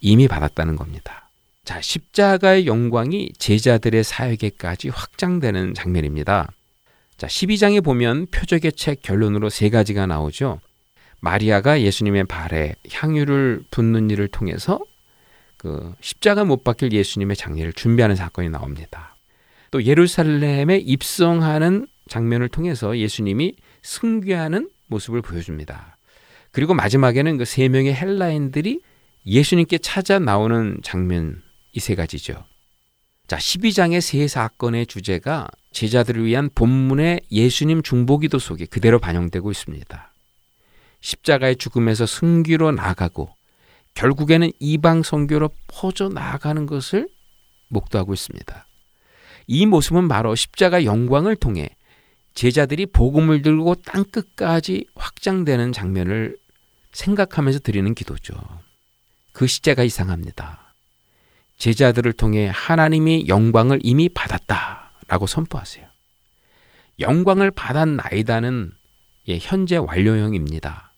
이미 받았다는 겁니다. 자, 십자가의 영광이 제자들의 사역에까지 확장되는 장면입니다. 자, 12장에 보면 표적의 책 결론으로 세 가지가 나오죠. 마리아가 예수님의 발에 향유를 붓는 일을 통해서 그 십자가 못 박힐 예수님의 장례를 준비하는 사건이 나옵니다. 또 예루살렘에 입성하는 장면을 통해서 예수님이 승귀하는 모습을 보여줍니다. 그리고 마지막에는 그 세 명의 헬라인들이 예수님께 찾아 나오는 장면 이 세 가지죠. 자, 12장의 세 사건의 주제가 제자들을 위한 본문의 예수님 중보기도 속에 그대로 반영되고 있습니다. 십자가의 죽음에서 승기로 나가고 결국에는 이방 선교로 퍼져 나가는 것을 목도하고 있습니다. 이 모습은 바로 십자가 영광을 통해 제자들이 복음을 들고 땅 끝까지 확장되는 장면을 생각하면서 드리는 기도죠. 그 시제가 이상합니다. 제자들을 통해 하나님이 영광을 이미 받았다라고 선포하세요. 영광을 받았나이다는 예, 현재 완료형입니다.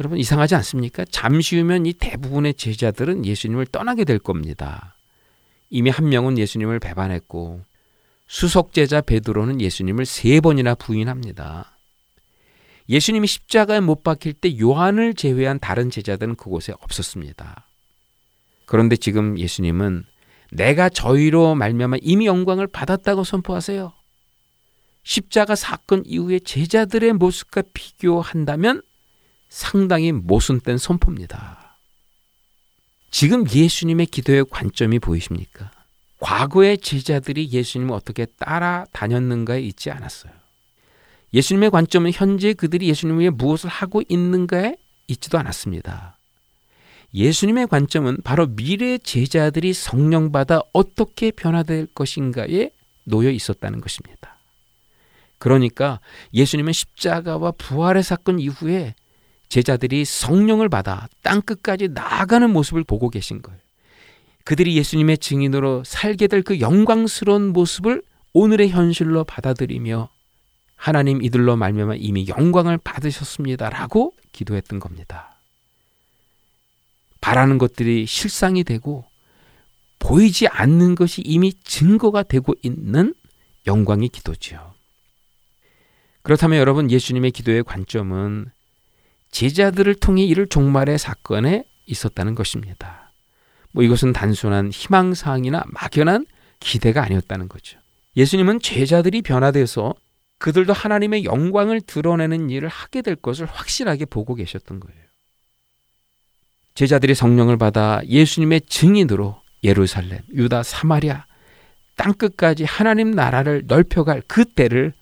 여러분 이상하지 않습니까? 잠시 후면 이 대부분의 제자들은 예수님을 떠나게 될 겁니다. 이미 한 명은 예수님을 배반했고 수석 제자 베드로는 예수님을 세 번이나 부인합니다. 예수님이 십자가에 못 박힐 때 요한을 제외한 다른 제자들은 그곳에 없었습니다. 그런데 지금 예수님은 내가 저희로 말미암아 이미 영광을 받았다고 선포하세요. 십자가 사건 이후에 제자들의 모습과 비교한다면 상당히 모순된 선포입니다. 지금 예수님의 기도의 관점이 보이십니까? 과거의 제자들이 예수님을 어떻게 따라다녔는가에 있지 않았어요. 예수님의 관점은 현재 그들이 예수님 위해 무엇을 하고 있는가에 있지도 않았습니다. 예수님의 관점은 바로 미래 제자들이 성령받아 어떻게 변화될 것인가에 놓여 있었다는 것입니다. 그러니까 예수님은 십자가와 부활의 사건 이후에 제자들이 성령을 받아 땅 끝까지 나아가는 모습을 보고 계신 거예요. 그들이 예수님의 증인으로 살게 될 그 영광스러운 모습을 오늘의 현실로 받아들이며 하나님 이들로 말미암아 이미 영광을 받으셨습니다라고 기도했던 겁니다. 바라는 것들이 실상이 되고 보이지 않는 것이 이미 증거가 되고 있는 영광의 기도지요. 그렇다면 여러분 예수님의 기도의 관점은 제자들을 통해 이를 종말의 사건에 있었다는 것입니다. 뭐 이것은 단순한 희망사항이나 막연한 기대가 아니었다는 거죠. 예수님은 제자들이 변화돼서 그들도 하나님의 영광을 드러내는 일을 하게 될 것을 확실하게 보고 계셨던 거예요. 제자들이 성령을 받아 예수님의 증인으로 예루살렘, 유다, 사마리아, 땅 끝까지 하나님 나라를 넓혀갈 그 때를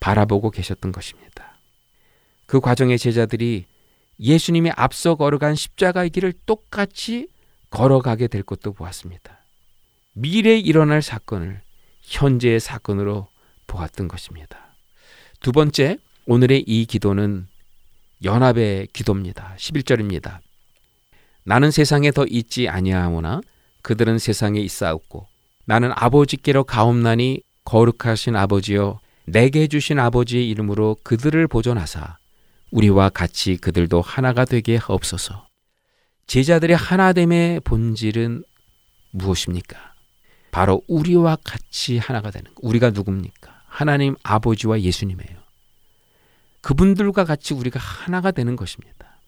바라보고 계셨던 것입니다. 그 과정의 제자들이 예수님이 앞서 걸어간 십자가의 길을 똑같이 걸어가게 될 것도 보았습니다. 미래에 일어날 사건을 현재의 사건으로 보았던 것입니다. 두 번째, 오늘의 이 기도는 연합의 기도입니다. 11절입니다. 나는 세상에 더 있지 아니하오나 그들은 세상에 있사옵고 나는 아버지께로 가옵나니 거룩하신 아버지여 내게 주신 아버지의 이름으로 그들을 보존하사 우리와 같이 그들도 하나가 되게 하옵소서. 제자들의 하나됨의 본질은 무엇입니까? 바로 우리와 같이 하나가 되는 것. 우리가 누굽니까? 하나님 아버지와 예수님이에요. 그분들과 같이 우리가 하나가 되는 것입니다.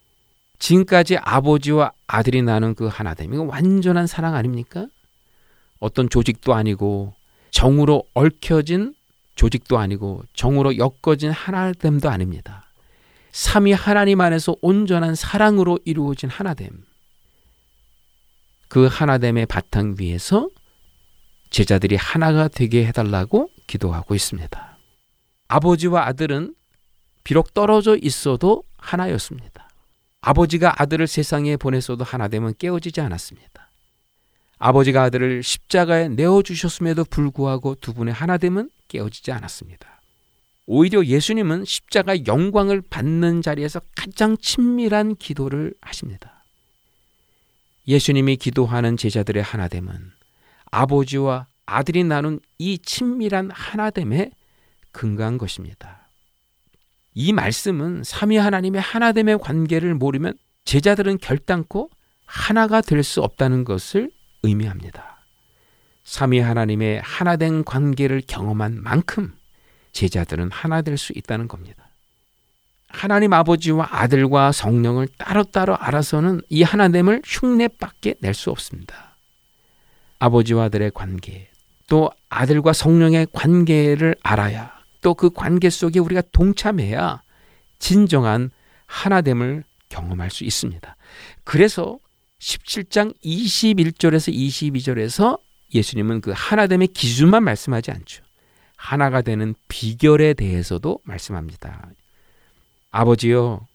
지금까지 아버지와 아들이 나는 그 하나됨. 이거 완전한 사랑 아닙니까? 어떤 조직도 아니고 정으로 얽혀진 조직도 아니고 정으로 엮어진 하나됨도 아닙니다. 삼위 하나님 안에서 온전한 사랑으로 이루어진 하나됨. 그 하나됨의 바탕 위에서 제자들이 하나가 되게 해달라고 기도하고 있습니다. 아버지와 아들은 비록 떨어져 있어도 하나였습니다. 아버지가 아들을 세상에 보냈어도 하나됨은 깨어지지 않았습니다. 아버지가 아들을 십자가에 내어주셨음에도 불구하고 두 분의 하나됨은 깨어지지 않았습니다. 오히려 예수님은 십자가 영광을 받는 자리에서 가장 친밀한 기도를 하십니다. 예수님이 기도하는 제자들의 하나됨은 아버지와 아들이 나눈 이 친밀한 하나됨에 근거한 것입니다. 이 말씀은 삼위 하나님의 하나됨의 관계를 모르면 제자들은 결단코 하나가 될 수 없다는 것을 의미합니다. 삼위 하나님의 하나된 관계를 경험한 만큼 제자들은 하나 될 수 있다는 겁니다. 하나님 아버지와 아들과 성령을 따로따로 알아서는 이 하나됨을 흉내밖에 낼 수 없습니다. 아버지와 아들의 관계, 또 아들과 성령의 관계를 알아야 또 그 관계 속에 우리가 동참해야 진정한 하나됨을 경험할 수 있습니다. 그래서 17장 21절에서 22절에서 예수님은 그 하나됨의 기준만 말씀하지 않죠. 하나가 되는 비결에 대해서도 말씀합니다. 아버지요,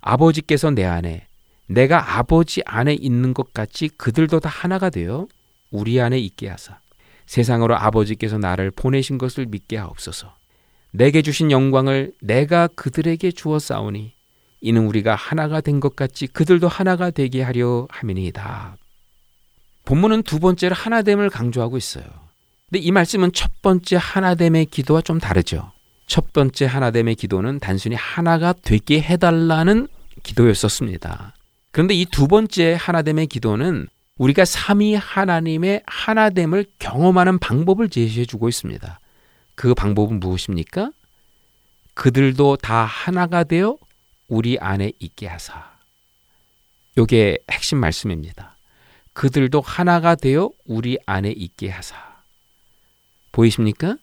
아버지께서 내 안에, 내가 아버지 안에 있는 것 같이 그들도 다 하나가 되어 우리 안에 있게 하사 세상으로 아버지께서 나를 보내신 것을 믿게 하옵소서. 내게 주신 영광을 내가 그들에게 주어 싸우니 이는 우리가 하나가 된 것 같이 그들도 하나가 되게 하려 함이니이다. 본문은 두 번째로 하나됨을 강조하고 있어요. 근데 이 말씀은 첫 번째 하나됨의 기도와 좀 다르죠. 첫 번째 하나됨의 기도는 단순히 하나가 되게 해달라는 기도였었습니다. 그런데 이 두 번째 하나됨의 기도는 우리가 삼위 하나님의 하나됨을 경험하는 방법을 제시해 주고 있습니다. 그 방법은 무엇입니까? 그들도 다 하나가 되어 우리 안에 있게 하사. 요게 핵심 말씀입니다. 그들도 하나가 되어 우리 안에 있게 하사. 보이십니까?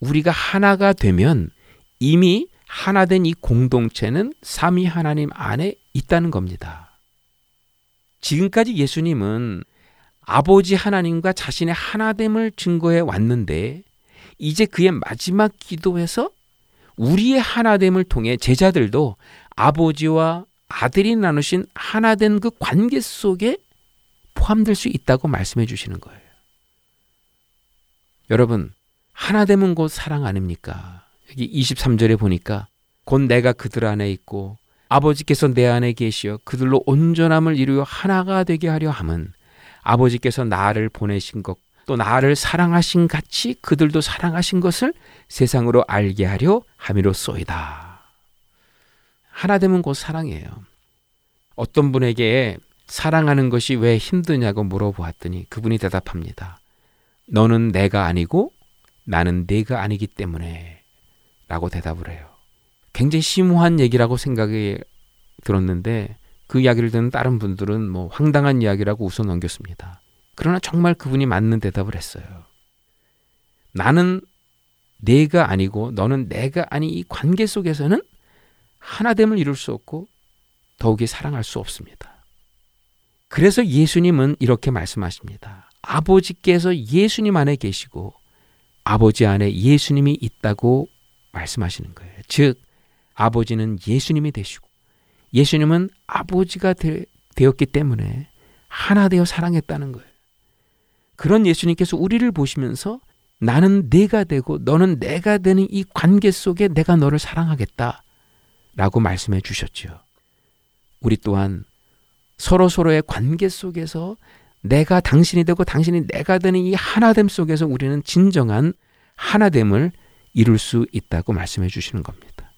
우리가 하나가 되면 이미 하나 된 이 공동체는 삼위 하나님 안에 있다는 겁니다. 지금까지 예수님은 아버지 하나님과 자신의 하나됨을 증거해 왔는데 이제 그의 마지막 기도에서 우리의 하나됨을 통해 제자들도 아버지와 아들이 나누신 하나된 그 관계 속에 포함될 수 있다고 말씀해 주시는 거예요. 여러분, 하나됨은 곧 사랑 아닙니까? 여기 23절에 보니까 곧 내가 그들 안에 있고 아버지께서 내 안에 계시어 그들로 온전함을 이루어 하나가 되게 하려 함은 아버지께서 나를 보내신 것 또 나를 사랑하신 같이 그들도 사랑하신 것을 세상으로 알게 하려 함이로소이다. 하나됨은 곧 사랑이에요. 어떤 분에게 사랑하는 것이 왜 힘드냐고 물어보았더니 그분이 대답합니다. 너는 내가 아니고 나는 내가 아니기 때문에 라고 대답을 해요. 굉장히 심오한 얘기라고 생각이 들었는데 그 이야기를 듣는 다른 분들은 뭐 황당한 이야기라고 웃어 넘겼습니다. 그러나 정말 그분이 맞는 대답을 했어요. 나는 내가 아니고 너는 내가 아닌 이 관계 속에서는 하나됨을 이룰 수 없고 더욱이 사랑할 수 없습니다. 그래서 예수님은 이렇게 말씀하십니다. 아버지께서 예수님 안에 계시고 아버지 안에 예수님이 있다고 말씀하시는 거예요. 즉, 아버지는 예수님이 되시고 예수님은 아버지가 되, 되었기 때문에 하나 되어 사랑했다는 거예요. 그런 예수님께서 우리를 보시면서 나는 내가 되고 너는 내가 되는 이 관계 속에 내가 너를 사랑하겠다. 라고 말씀해 주셨지요. 우리 또한 서로 서로의 관계 속에서 내가 당신이 되고 당신이 내가 되는 이 하나됨 속에서 우리는 진정한 하나됨을 이룰 수 있다고 말씀해 주시는 겁니다.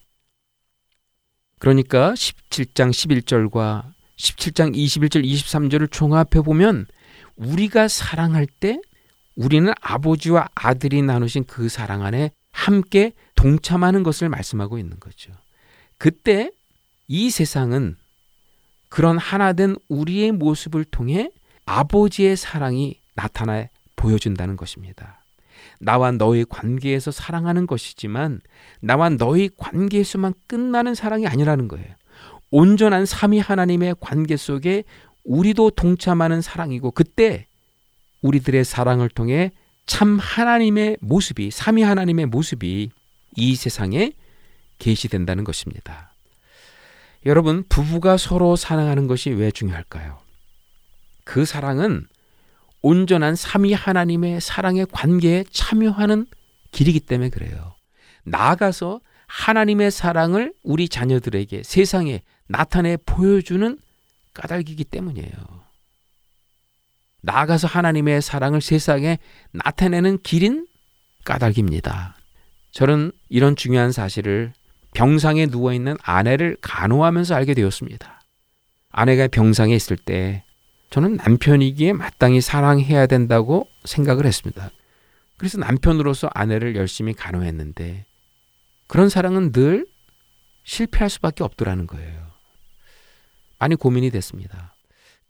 그러니까 17장 11절과 17장 21절 23절을 종합해 보면 우리가 사랑할 때 우리는 아버지와 아들이 나누신 그 사랑 안에 함께 동참하는 것을 말씀하고 있는 거죠. 그때 이 세상은 그런 하나된 우리의 모습을 통해 아버지의 사랑이 나타나 보여준다는 것입니다. 나와 너의 관계에서 사랑하는 것이지만 나와 너의 관계에서만 끝나는 사랑이 아니라는 거예요. 온전한 삼위 하나님의 관계 속에 우리도 동참하는 사랑이고 그때 우리들의 사랑을 통해 참 하나님의 모습이 삼위 하나님의 모습이 이 세상에 계시된다는 것입니다. 여러분 부부가 서로 사랑하는 것이 왜 중요할까요? 그 사랑은 온전한 삼위 하나님의 사랑의 관계에 참여하는 길이기 때문에 그래요. 나아가서 하나님의 사랑을 우리 자녀들에게 세상에 나타내 보여주는 까닭이기 때문이에요. 나아가서 하나님의 사랑을 세상에 나타내는 길인 까닭입니다. 저는 이런 중요한 사실을 병상에 누워 있는 아내를 간호하면서 알게 되었습니다. 아내가 병상에 있을 때 저는 남편이기에 마땅히 사랑해야 된다고 생각을 했습니다. 그래서 남편으로서 아내를 열심히 간호했는데 그런 사랑은 늘 실패할 수밖에 없더라는 거예요. 많이 고민이 됐습니다.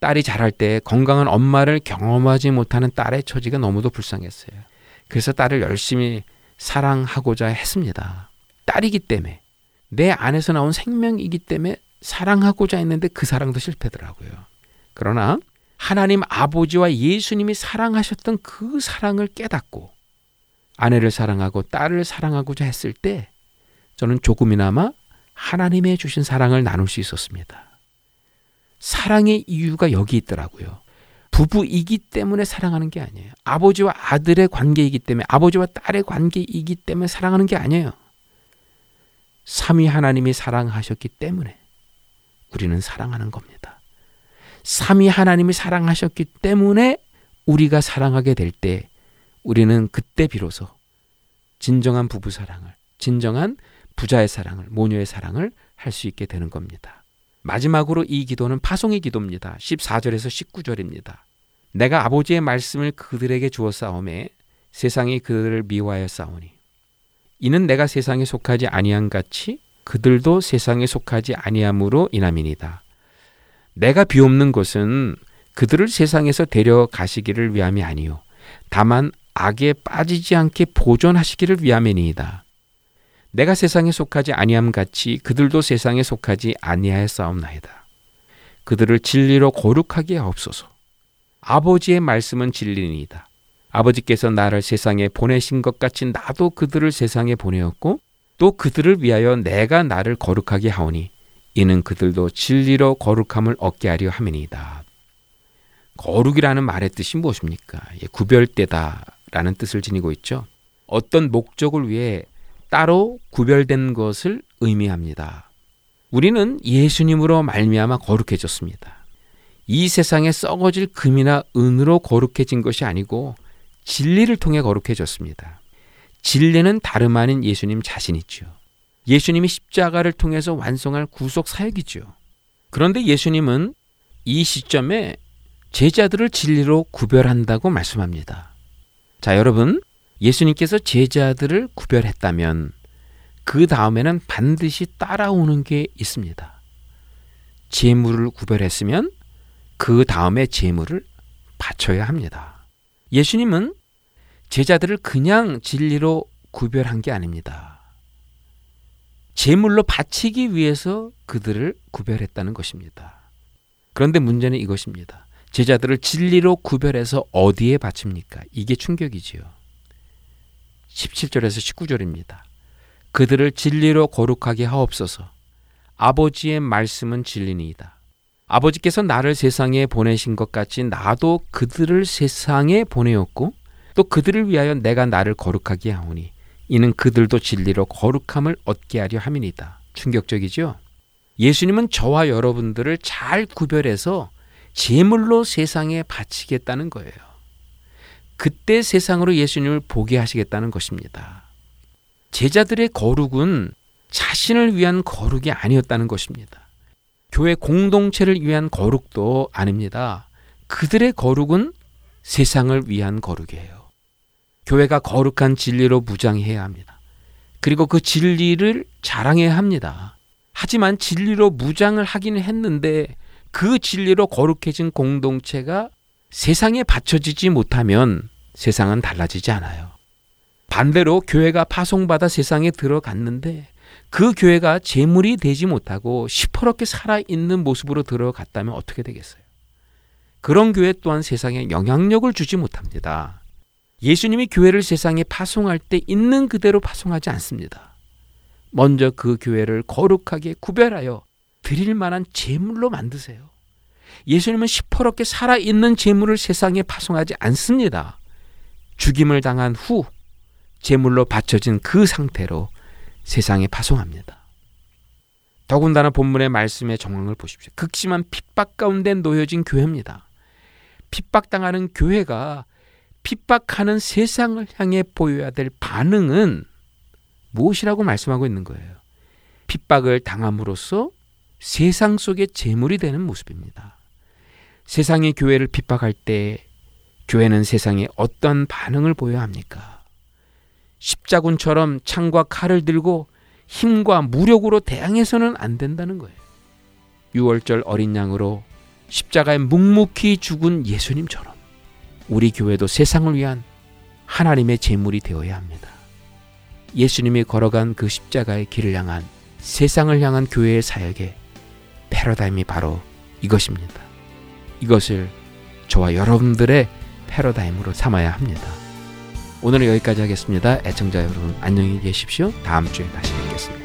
딸이 자랄 때 건강한 엄마를 경험하지 못하는 딸의 처지가 너무도 불쌍했어요. 그래서 딸을 열심히 사랑하고자 했습니다. 딸이기 때문에 내 안에서 나온 생명이기 때문에 사랑하고자 했는데 그 사랑도 실패더라고요. 그러나 하나님 아버지와 예수님이 사랑하셨던 그 사랑을 깨닫고 아내를 사랑하고 딸을 사랑하고자 했을 때 저는 조금이나마 하나님의 주신 사랑을 나눌 수 있었습니다. 사랑의 이유가 여기 있더라고요. 부부이기 때문에 사랑하는 게 아니에요. 아버지와 아들의 관계이기 때문에, 아버지와 딸의 관계이기 때문에 사랑하는 게 아니에요. 삼위 하나님이 사랑하셨기 때문에 우리는 사랑하는 겁니다. 삼위 하나님이 사랑하셨기 때문에 우리가 사랑하게 될 때 우리는 그때 비로소 진정한 부부 사랑을, 진정한 부자의 사랑을, 모녀의 사랑을 할 수 있게 되는 겁니다. 마지막으로 이 기도는 파송의 기도입니다. 14절에서 19절입니다. 내가 아버지의 말씀을 그들에게 주어 싸움에 세상이 그들을 미워하여 싸우니 이는 내가 세상에 속하지 아니한 같이 그들도 세상에 속하지 아니함으로 인함이니다. 내가 비옵는 것은 그들을 세상에서 데려가시기를 위함이 아니요 다만 악에 빠지지 않게 보존하시기를 위함이니이다. 내가 세상에 속하지 아니함 같이 그들도 세상에 속하지 아니하였사옵나이다. 그들을 진리로 거룩하게 하옵소서. 아버지의 말씀은 진리니이다. 아버지께서 나를 세상에 보내신 것 같이 나도 그들을 세상에 보내었고 또 그들을 위하여 내가 나를 거룩하게 하오니 이는 그들도 진리로 거룩함을 얻게 하려 함이니이다. 거룩이라는 말의 뜻이 무엇입니까? 예, 구별되다라는 뜻을 지니고 있죠. 어떤 목적을 위해 따로 구별된 것을 의미합니다. 우리는 예수님으로 말미암아 거룩해졌습니다. 이 세상에 썩어질 금이나 은으로 거룩해진 것이 아니고 진리를 통해 거룩해졌습니다. 진리는 다름 아닌 예수님 자신이죠. 예수님이 십자가를 통해서 완성할 구속 사역이죠. 그런데 예수님은 이 시점에 제자들을 진리로 구별한다고 말씀합니다. 자, 여러분, 예수님께서 제자들을 구별했다면 그 다음에는 반드시 따라오는 게 있습니다. 재물을 구별했으면 그 다음에 재물을 바쳐야 합니다. 예수님은 제자들을 그냥 진리로 구별한 게 아닙니다. 제물로 바치기 위해서 그들을 구별했다는 것입니다. 그런데 문제는 이것입니다. 제자들을 진리로 구별해서 어디에 바칩니까? 이게 충격이지요. 17절에서 19절입니다. 그들을 진리로 거룩하게 하옵소서. 아버지의 말씀은 진리니이다. 아버지께서 나를 세상에 보내신 것 같이 나도 그들을 세상에 보내었고 또 그들을 위하여 내가 나를 거룩하게 하오니 이는 그들도 진리로 거룩함을 얻게 하려 함이니다. 충격적이죠? 예수님은 저와 여러분들을 잘 구별해서 제물로 세상에 바치겠다는 거예요. 그때 세상으로 예수님을 보게 하시겠다는 것입니다. 제자들의 거룩은 자신을 위한 거룩이 아니었다는 것입니다. 교회 공동체를 위한 거룩도 아닙니다. 그들의 거룩은 세상을 위한 거룩이에요. 교회가 거룩한 진리로 무장해야 합니다. 그리고 그 진리를 자랑해야 합니다. 하지만 진리로 무장을 하기는 했는데 그 진리로 거룩해진 공동체가 세상에 받쳐지지 못하면 세상은 달라지지 않아요. 반대로 교회가 파송받아 세상에 들어갔는데 그 교회가 재물이 되지 못하고 시퍼렇게 살아있는 모습으로 들어갔다면 어떻게 되겠어요? 그런 교회 또한 세상에 영향력을 주지 못합니다. 예수님이 교회를 세상에 파송할 때 있는 그대로 파송하지 않습니다. 먼저 그 교회를 거룩하게 구별하여 드릴 만한 재물로 만드세요. 예수님은 시퍼렇게 살아있는 재물을 세상에 파송하지 않습니다. 죽임을 당한 후 재물로 바쳐진 그 상태로 세상에 파송합니다. 더군다나 본문의 말씀의 정황을 보십시오. 극심한 핍박 가운데 놓여진 교회입니다. 핍박당하는 교회가 핍박하는 세상을 향해 보여야 될 반응은 무엇이라고 말씀하고 있는 거예요. 핍박을 당함으로써 세상 속의 재물이 되는 모습입니다. 세상이 교회를 핍박할 때 교회는 세상에 어떤 반응을 보여야 합니까? 십자군처럼 창과 칼을 들고 힘과 무력으로 대항해서는 안 된다는 거예요. 6월절 어린 양으로 십자가에 묵묵히 죽은 예수님처럼 우리 교회도 세상을 위한 하나님의 제물이 되어야 합니다. 예수님이 걸어간 그 십자가의 길을 향한 세상을 향한 교회의 사역의 패러다임이 바로 이것입니다. 이것을 저와 여러분들의 패러다임으로 삼아야 합니다. 오늘은 여기까지 하겠습니다. 애청자 여러분 안녕히 계십시오. 다음 주에 다시 뵙겠습니다.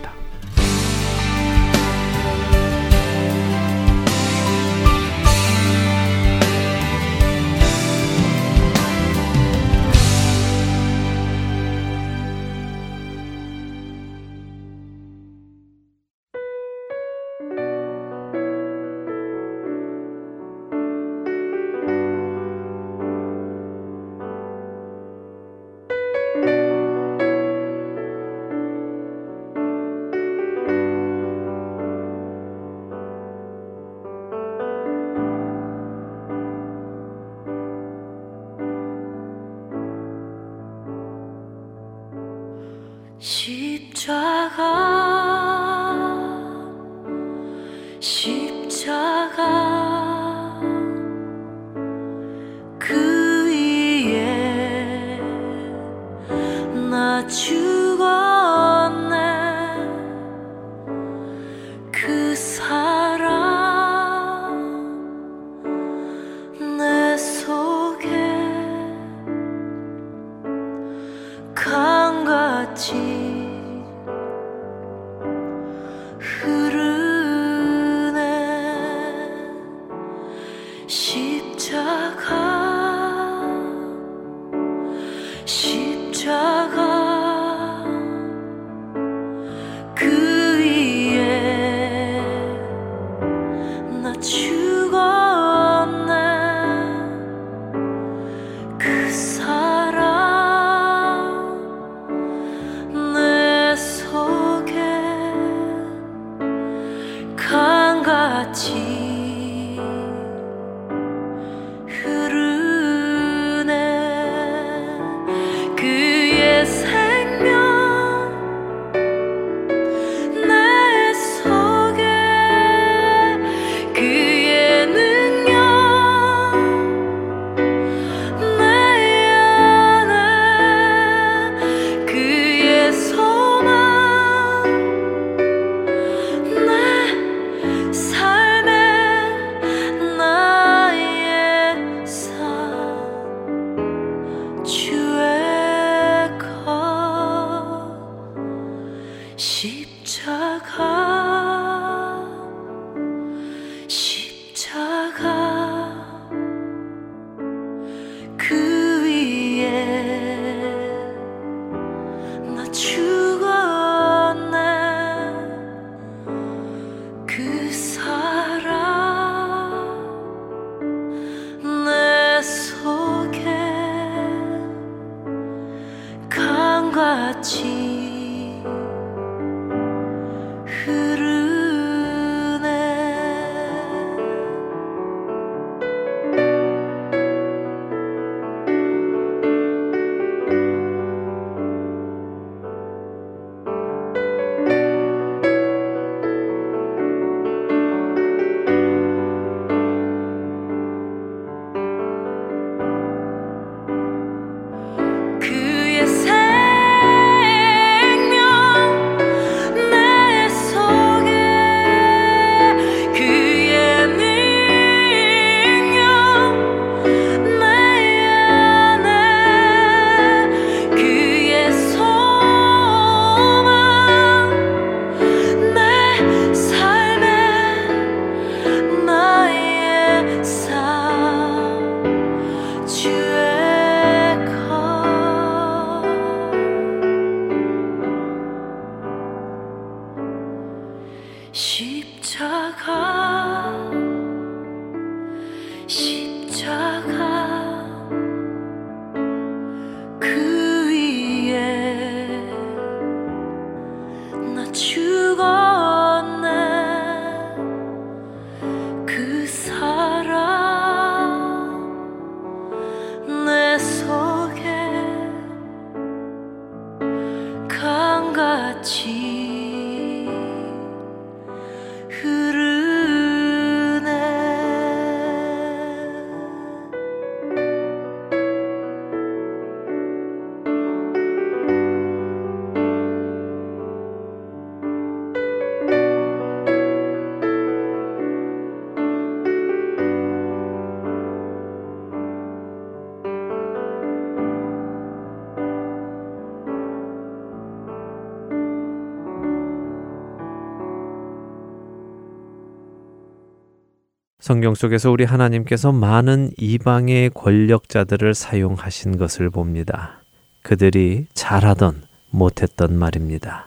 성경 속에서 우리 하나님께서 많은 이방의 권력자들을 사용하신 것을 봅니다. 그들이 잘하던 못했던 말입니다.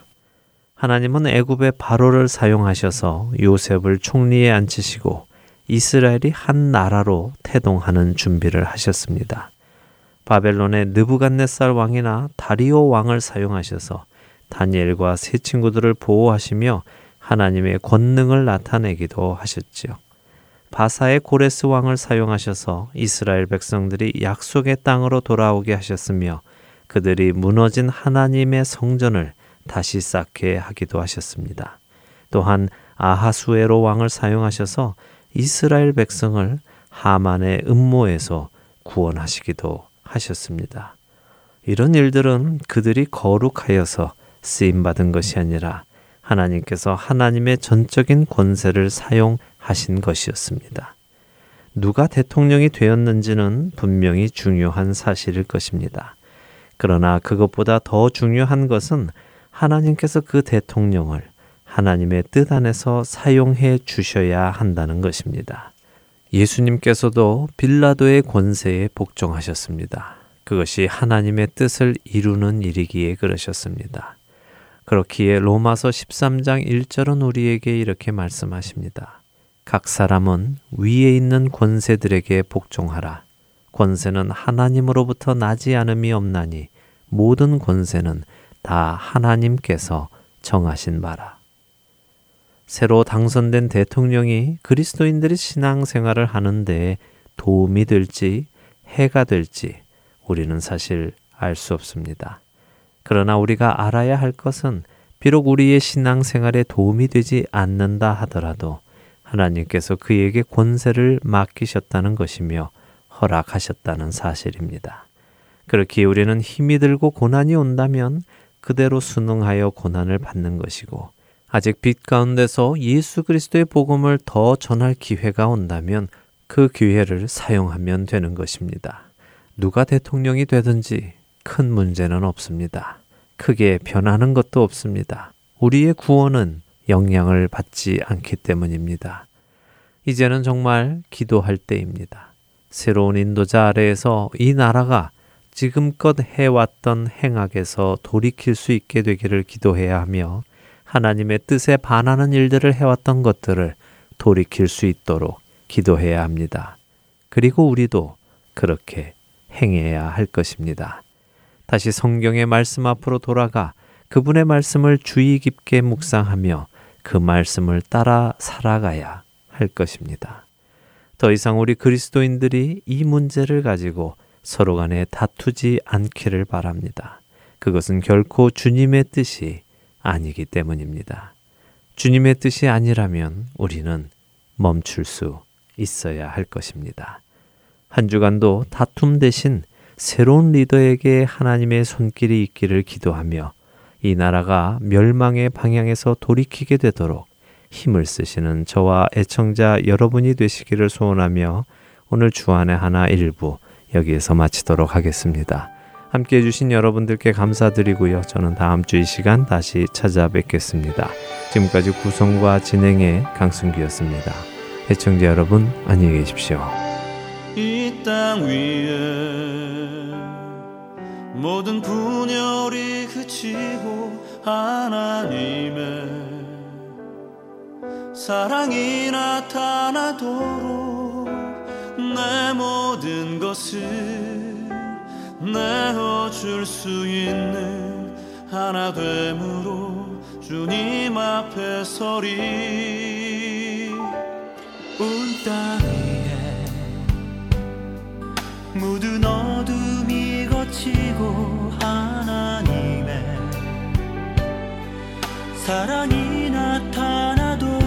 하나님은 애굽의 바로를 사용하셔서 요셉을 총리에 앉히시고 이스라엘이 한 나라로 태동하는 준비를 하셨습니다. 바벨론의 느부갓네살 왕이나 다리오 왕을 사용하셔서 다니엘과 세 친구들을 보호하시며 하나님의 권능을 나타내기도 하셨지요. 바사의 고레스 왕을 사용하셔서 이스라엘 백성들이 약속의 땅으로 돌아오게 하셨으며 그들이 무너진 하나님의 성전을 다시 쌓게 하기도 하셨습니다. 또한 아하수에로 왕을 사용하셔서 이스라엘 백성을 하만의 음모에서 구원하시기도 하셨습니다. 이런 일들은 그들이 거룩하여서 쓰임 받은 것이 아니라 하나님께서 하나님의 전적인 권세를 사용 하신 것이었습니다. 누가 대통령이 되었는지는 분명히 중요한 사실일 것입니다. 그러나 그것보다 더 중요한 것은 하나님께서 그 대통령을 하나님의 뜻 안에서 사용해 주셔야 한다는 것입니다. 예수님께서도 빌라도의 권세에 복종하셨습니다. 그것이 하나님의 뜻을 이루는 일이기에 그러셨습니다. 그렇기에 로마서 13장 1절은 우리에게 이렇게 말씀하십니다. 각 사람은 위에 있는 권세들에게 복종하라. 권세는 하나님으로부터 나지 않음이 없나니 모든 권세는 다 하나님께서 정하신 바라. 새로 당선된 대통령이 그리스도인들이 신앙생활을 하는데 도움이 될지 해가 될지 우리는 사실 알 수 없습니다. 그러나 우리가 알아야 할 것은 비록 우리의 신앙생활에 도움이 되지 않는다 하더라도 하나님께서 그에게 권세를 맡기셨다는 것이며 허락하셨다는 사실입니다. 그렇기에 우리는 힘이 들고 고난이 온다면 그대로 순응하여 고난을 받는 것이고 아직 빛 가운데서 예수 그리스도의 복음을 더 전할 기회가 온다면 그 기회를 사용하면 되는 것입니다. 누가 대통령이 되든지 큰 문제는 없습니다. 크게 변하는 것도 없습니다. 우리의 구원은 영향을 받지 않기 때문입니다. 이제는 정말 기도할 때입니다. 새로운 인도자 아래에서 이 나라가 지금껏 해왔던 행악에서 돌이킬 수 있게 되기를 기도해야 하며 하나님의 뜻에 반하는 일들을 해왔던 것들을 돌이킬 수 있도록 기도해야 합니다. 그리고 우리도 그렇게 행해야 할 것입니다. 다시 성경의 말씀 앞으로 돌아가 그분의 말씀을 주의 깊게 묵상하며 그 말씀을 따라 살아가야 할 것입니다. 더 이상 우리 그리스도인들이 이 문제를 가지고 서로 간에 다투지 않기를 바랍니다. 그것은 결코 주님의 뜻이 아니기 때문입니다. 주님의 뜻이 아니라면 우리는 멈출 수 있어야 할 것입니다. 한 주간도 다툼 대신 새로운 리더에게 하나님의 손길이 있기를 기도하며 이 나라가 멸망의 방향에서 돌이키게 되도록 힘을 쓰시는 저와 애청자 여러분이 되시기를 소원하며 오늘 주안의 하나 일부 여기에서 마치도록 하겠습니다. 함께 해주신 여러분들께 감사드리고요. 저는 다음 주 이 시간 다시 찾아뵙겠습니다. 지금까지 구성과 진행의 강순기였습니다. 애청자 여러분, 안녕히 계십시오. 이땅 위에 모든 분열이 그치고 하나님의 사랑이 나타나도록 내 모든 것을 내어줄 수 있는 하나 됨으로 주님 앞에 서리 온땅 위에 모든 어둠이 거치고 하나님의 사랑이 나타나도록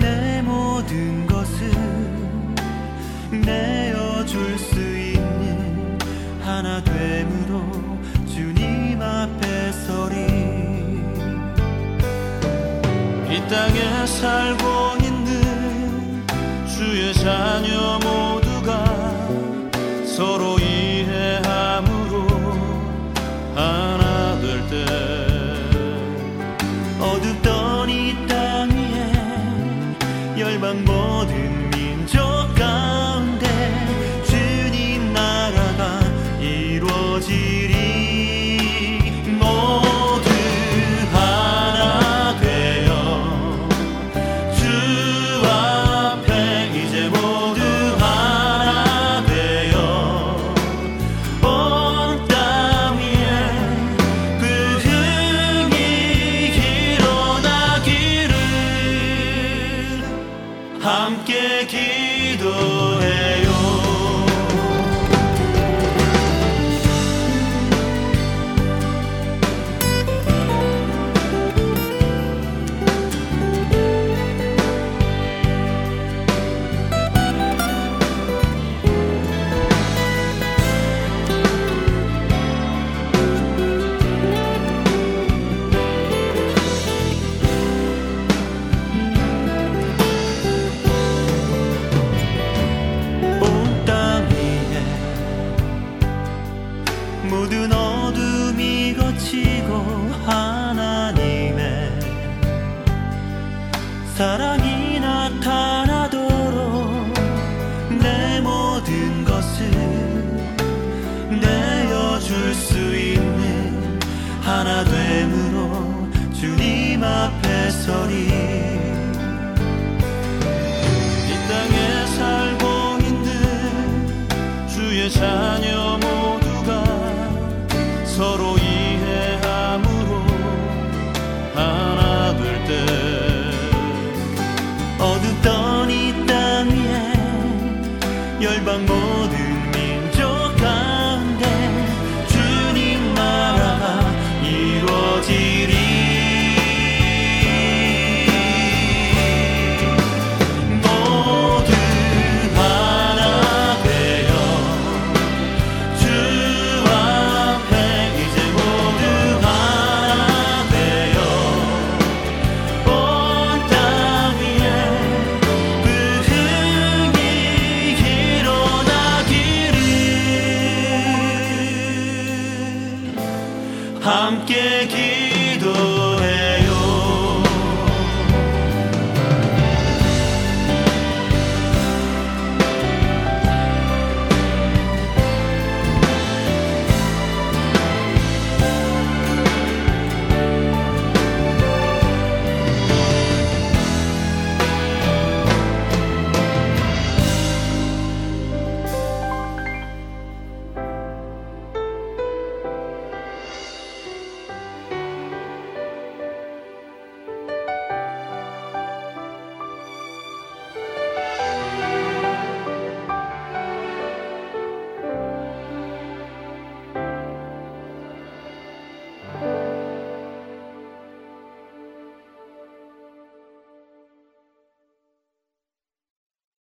내 모든 것을 내어줄 수 있는 하나 됨으로 주님 앞에 서리. 이 땅에 살고 있는 주의 자녀 모든 어둠이 거치고 하나님의 사랑이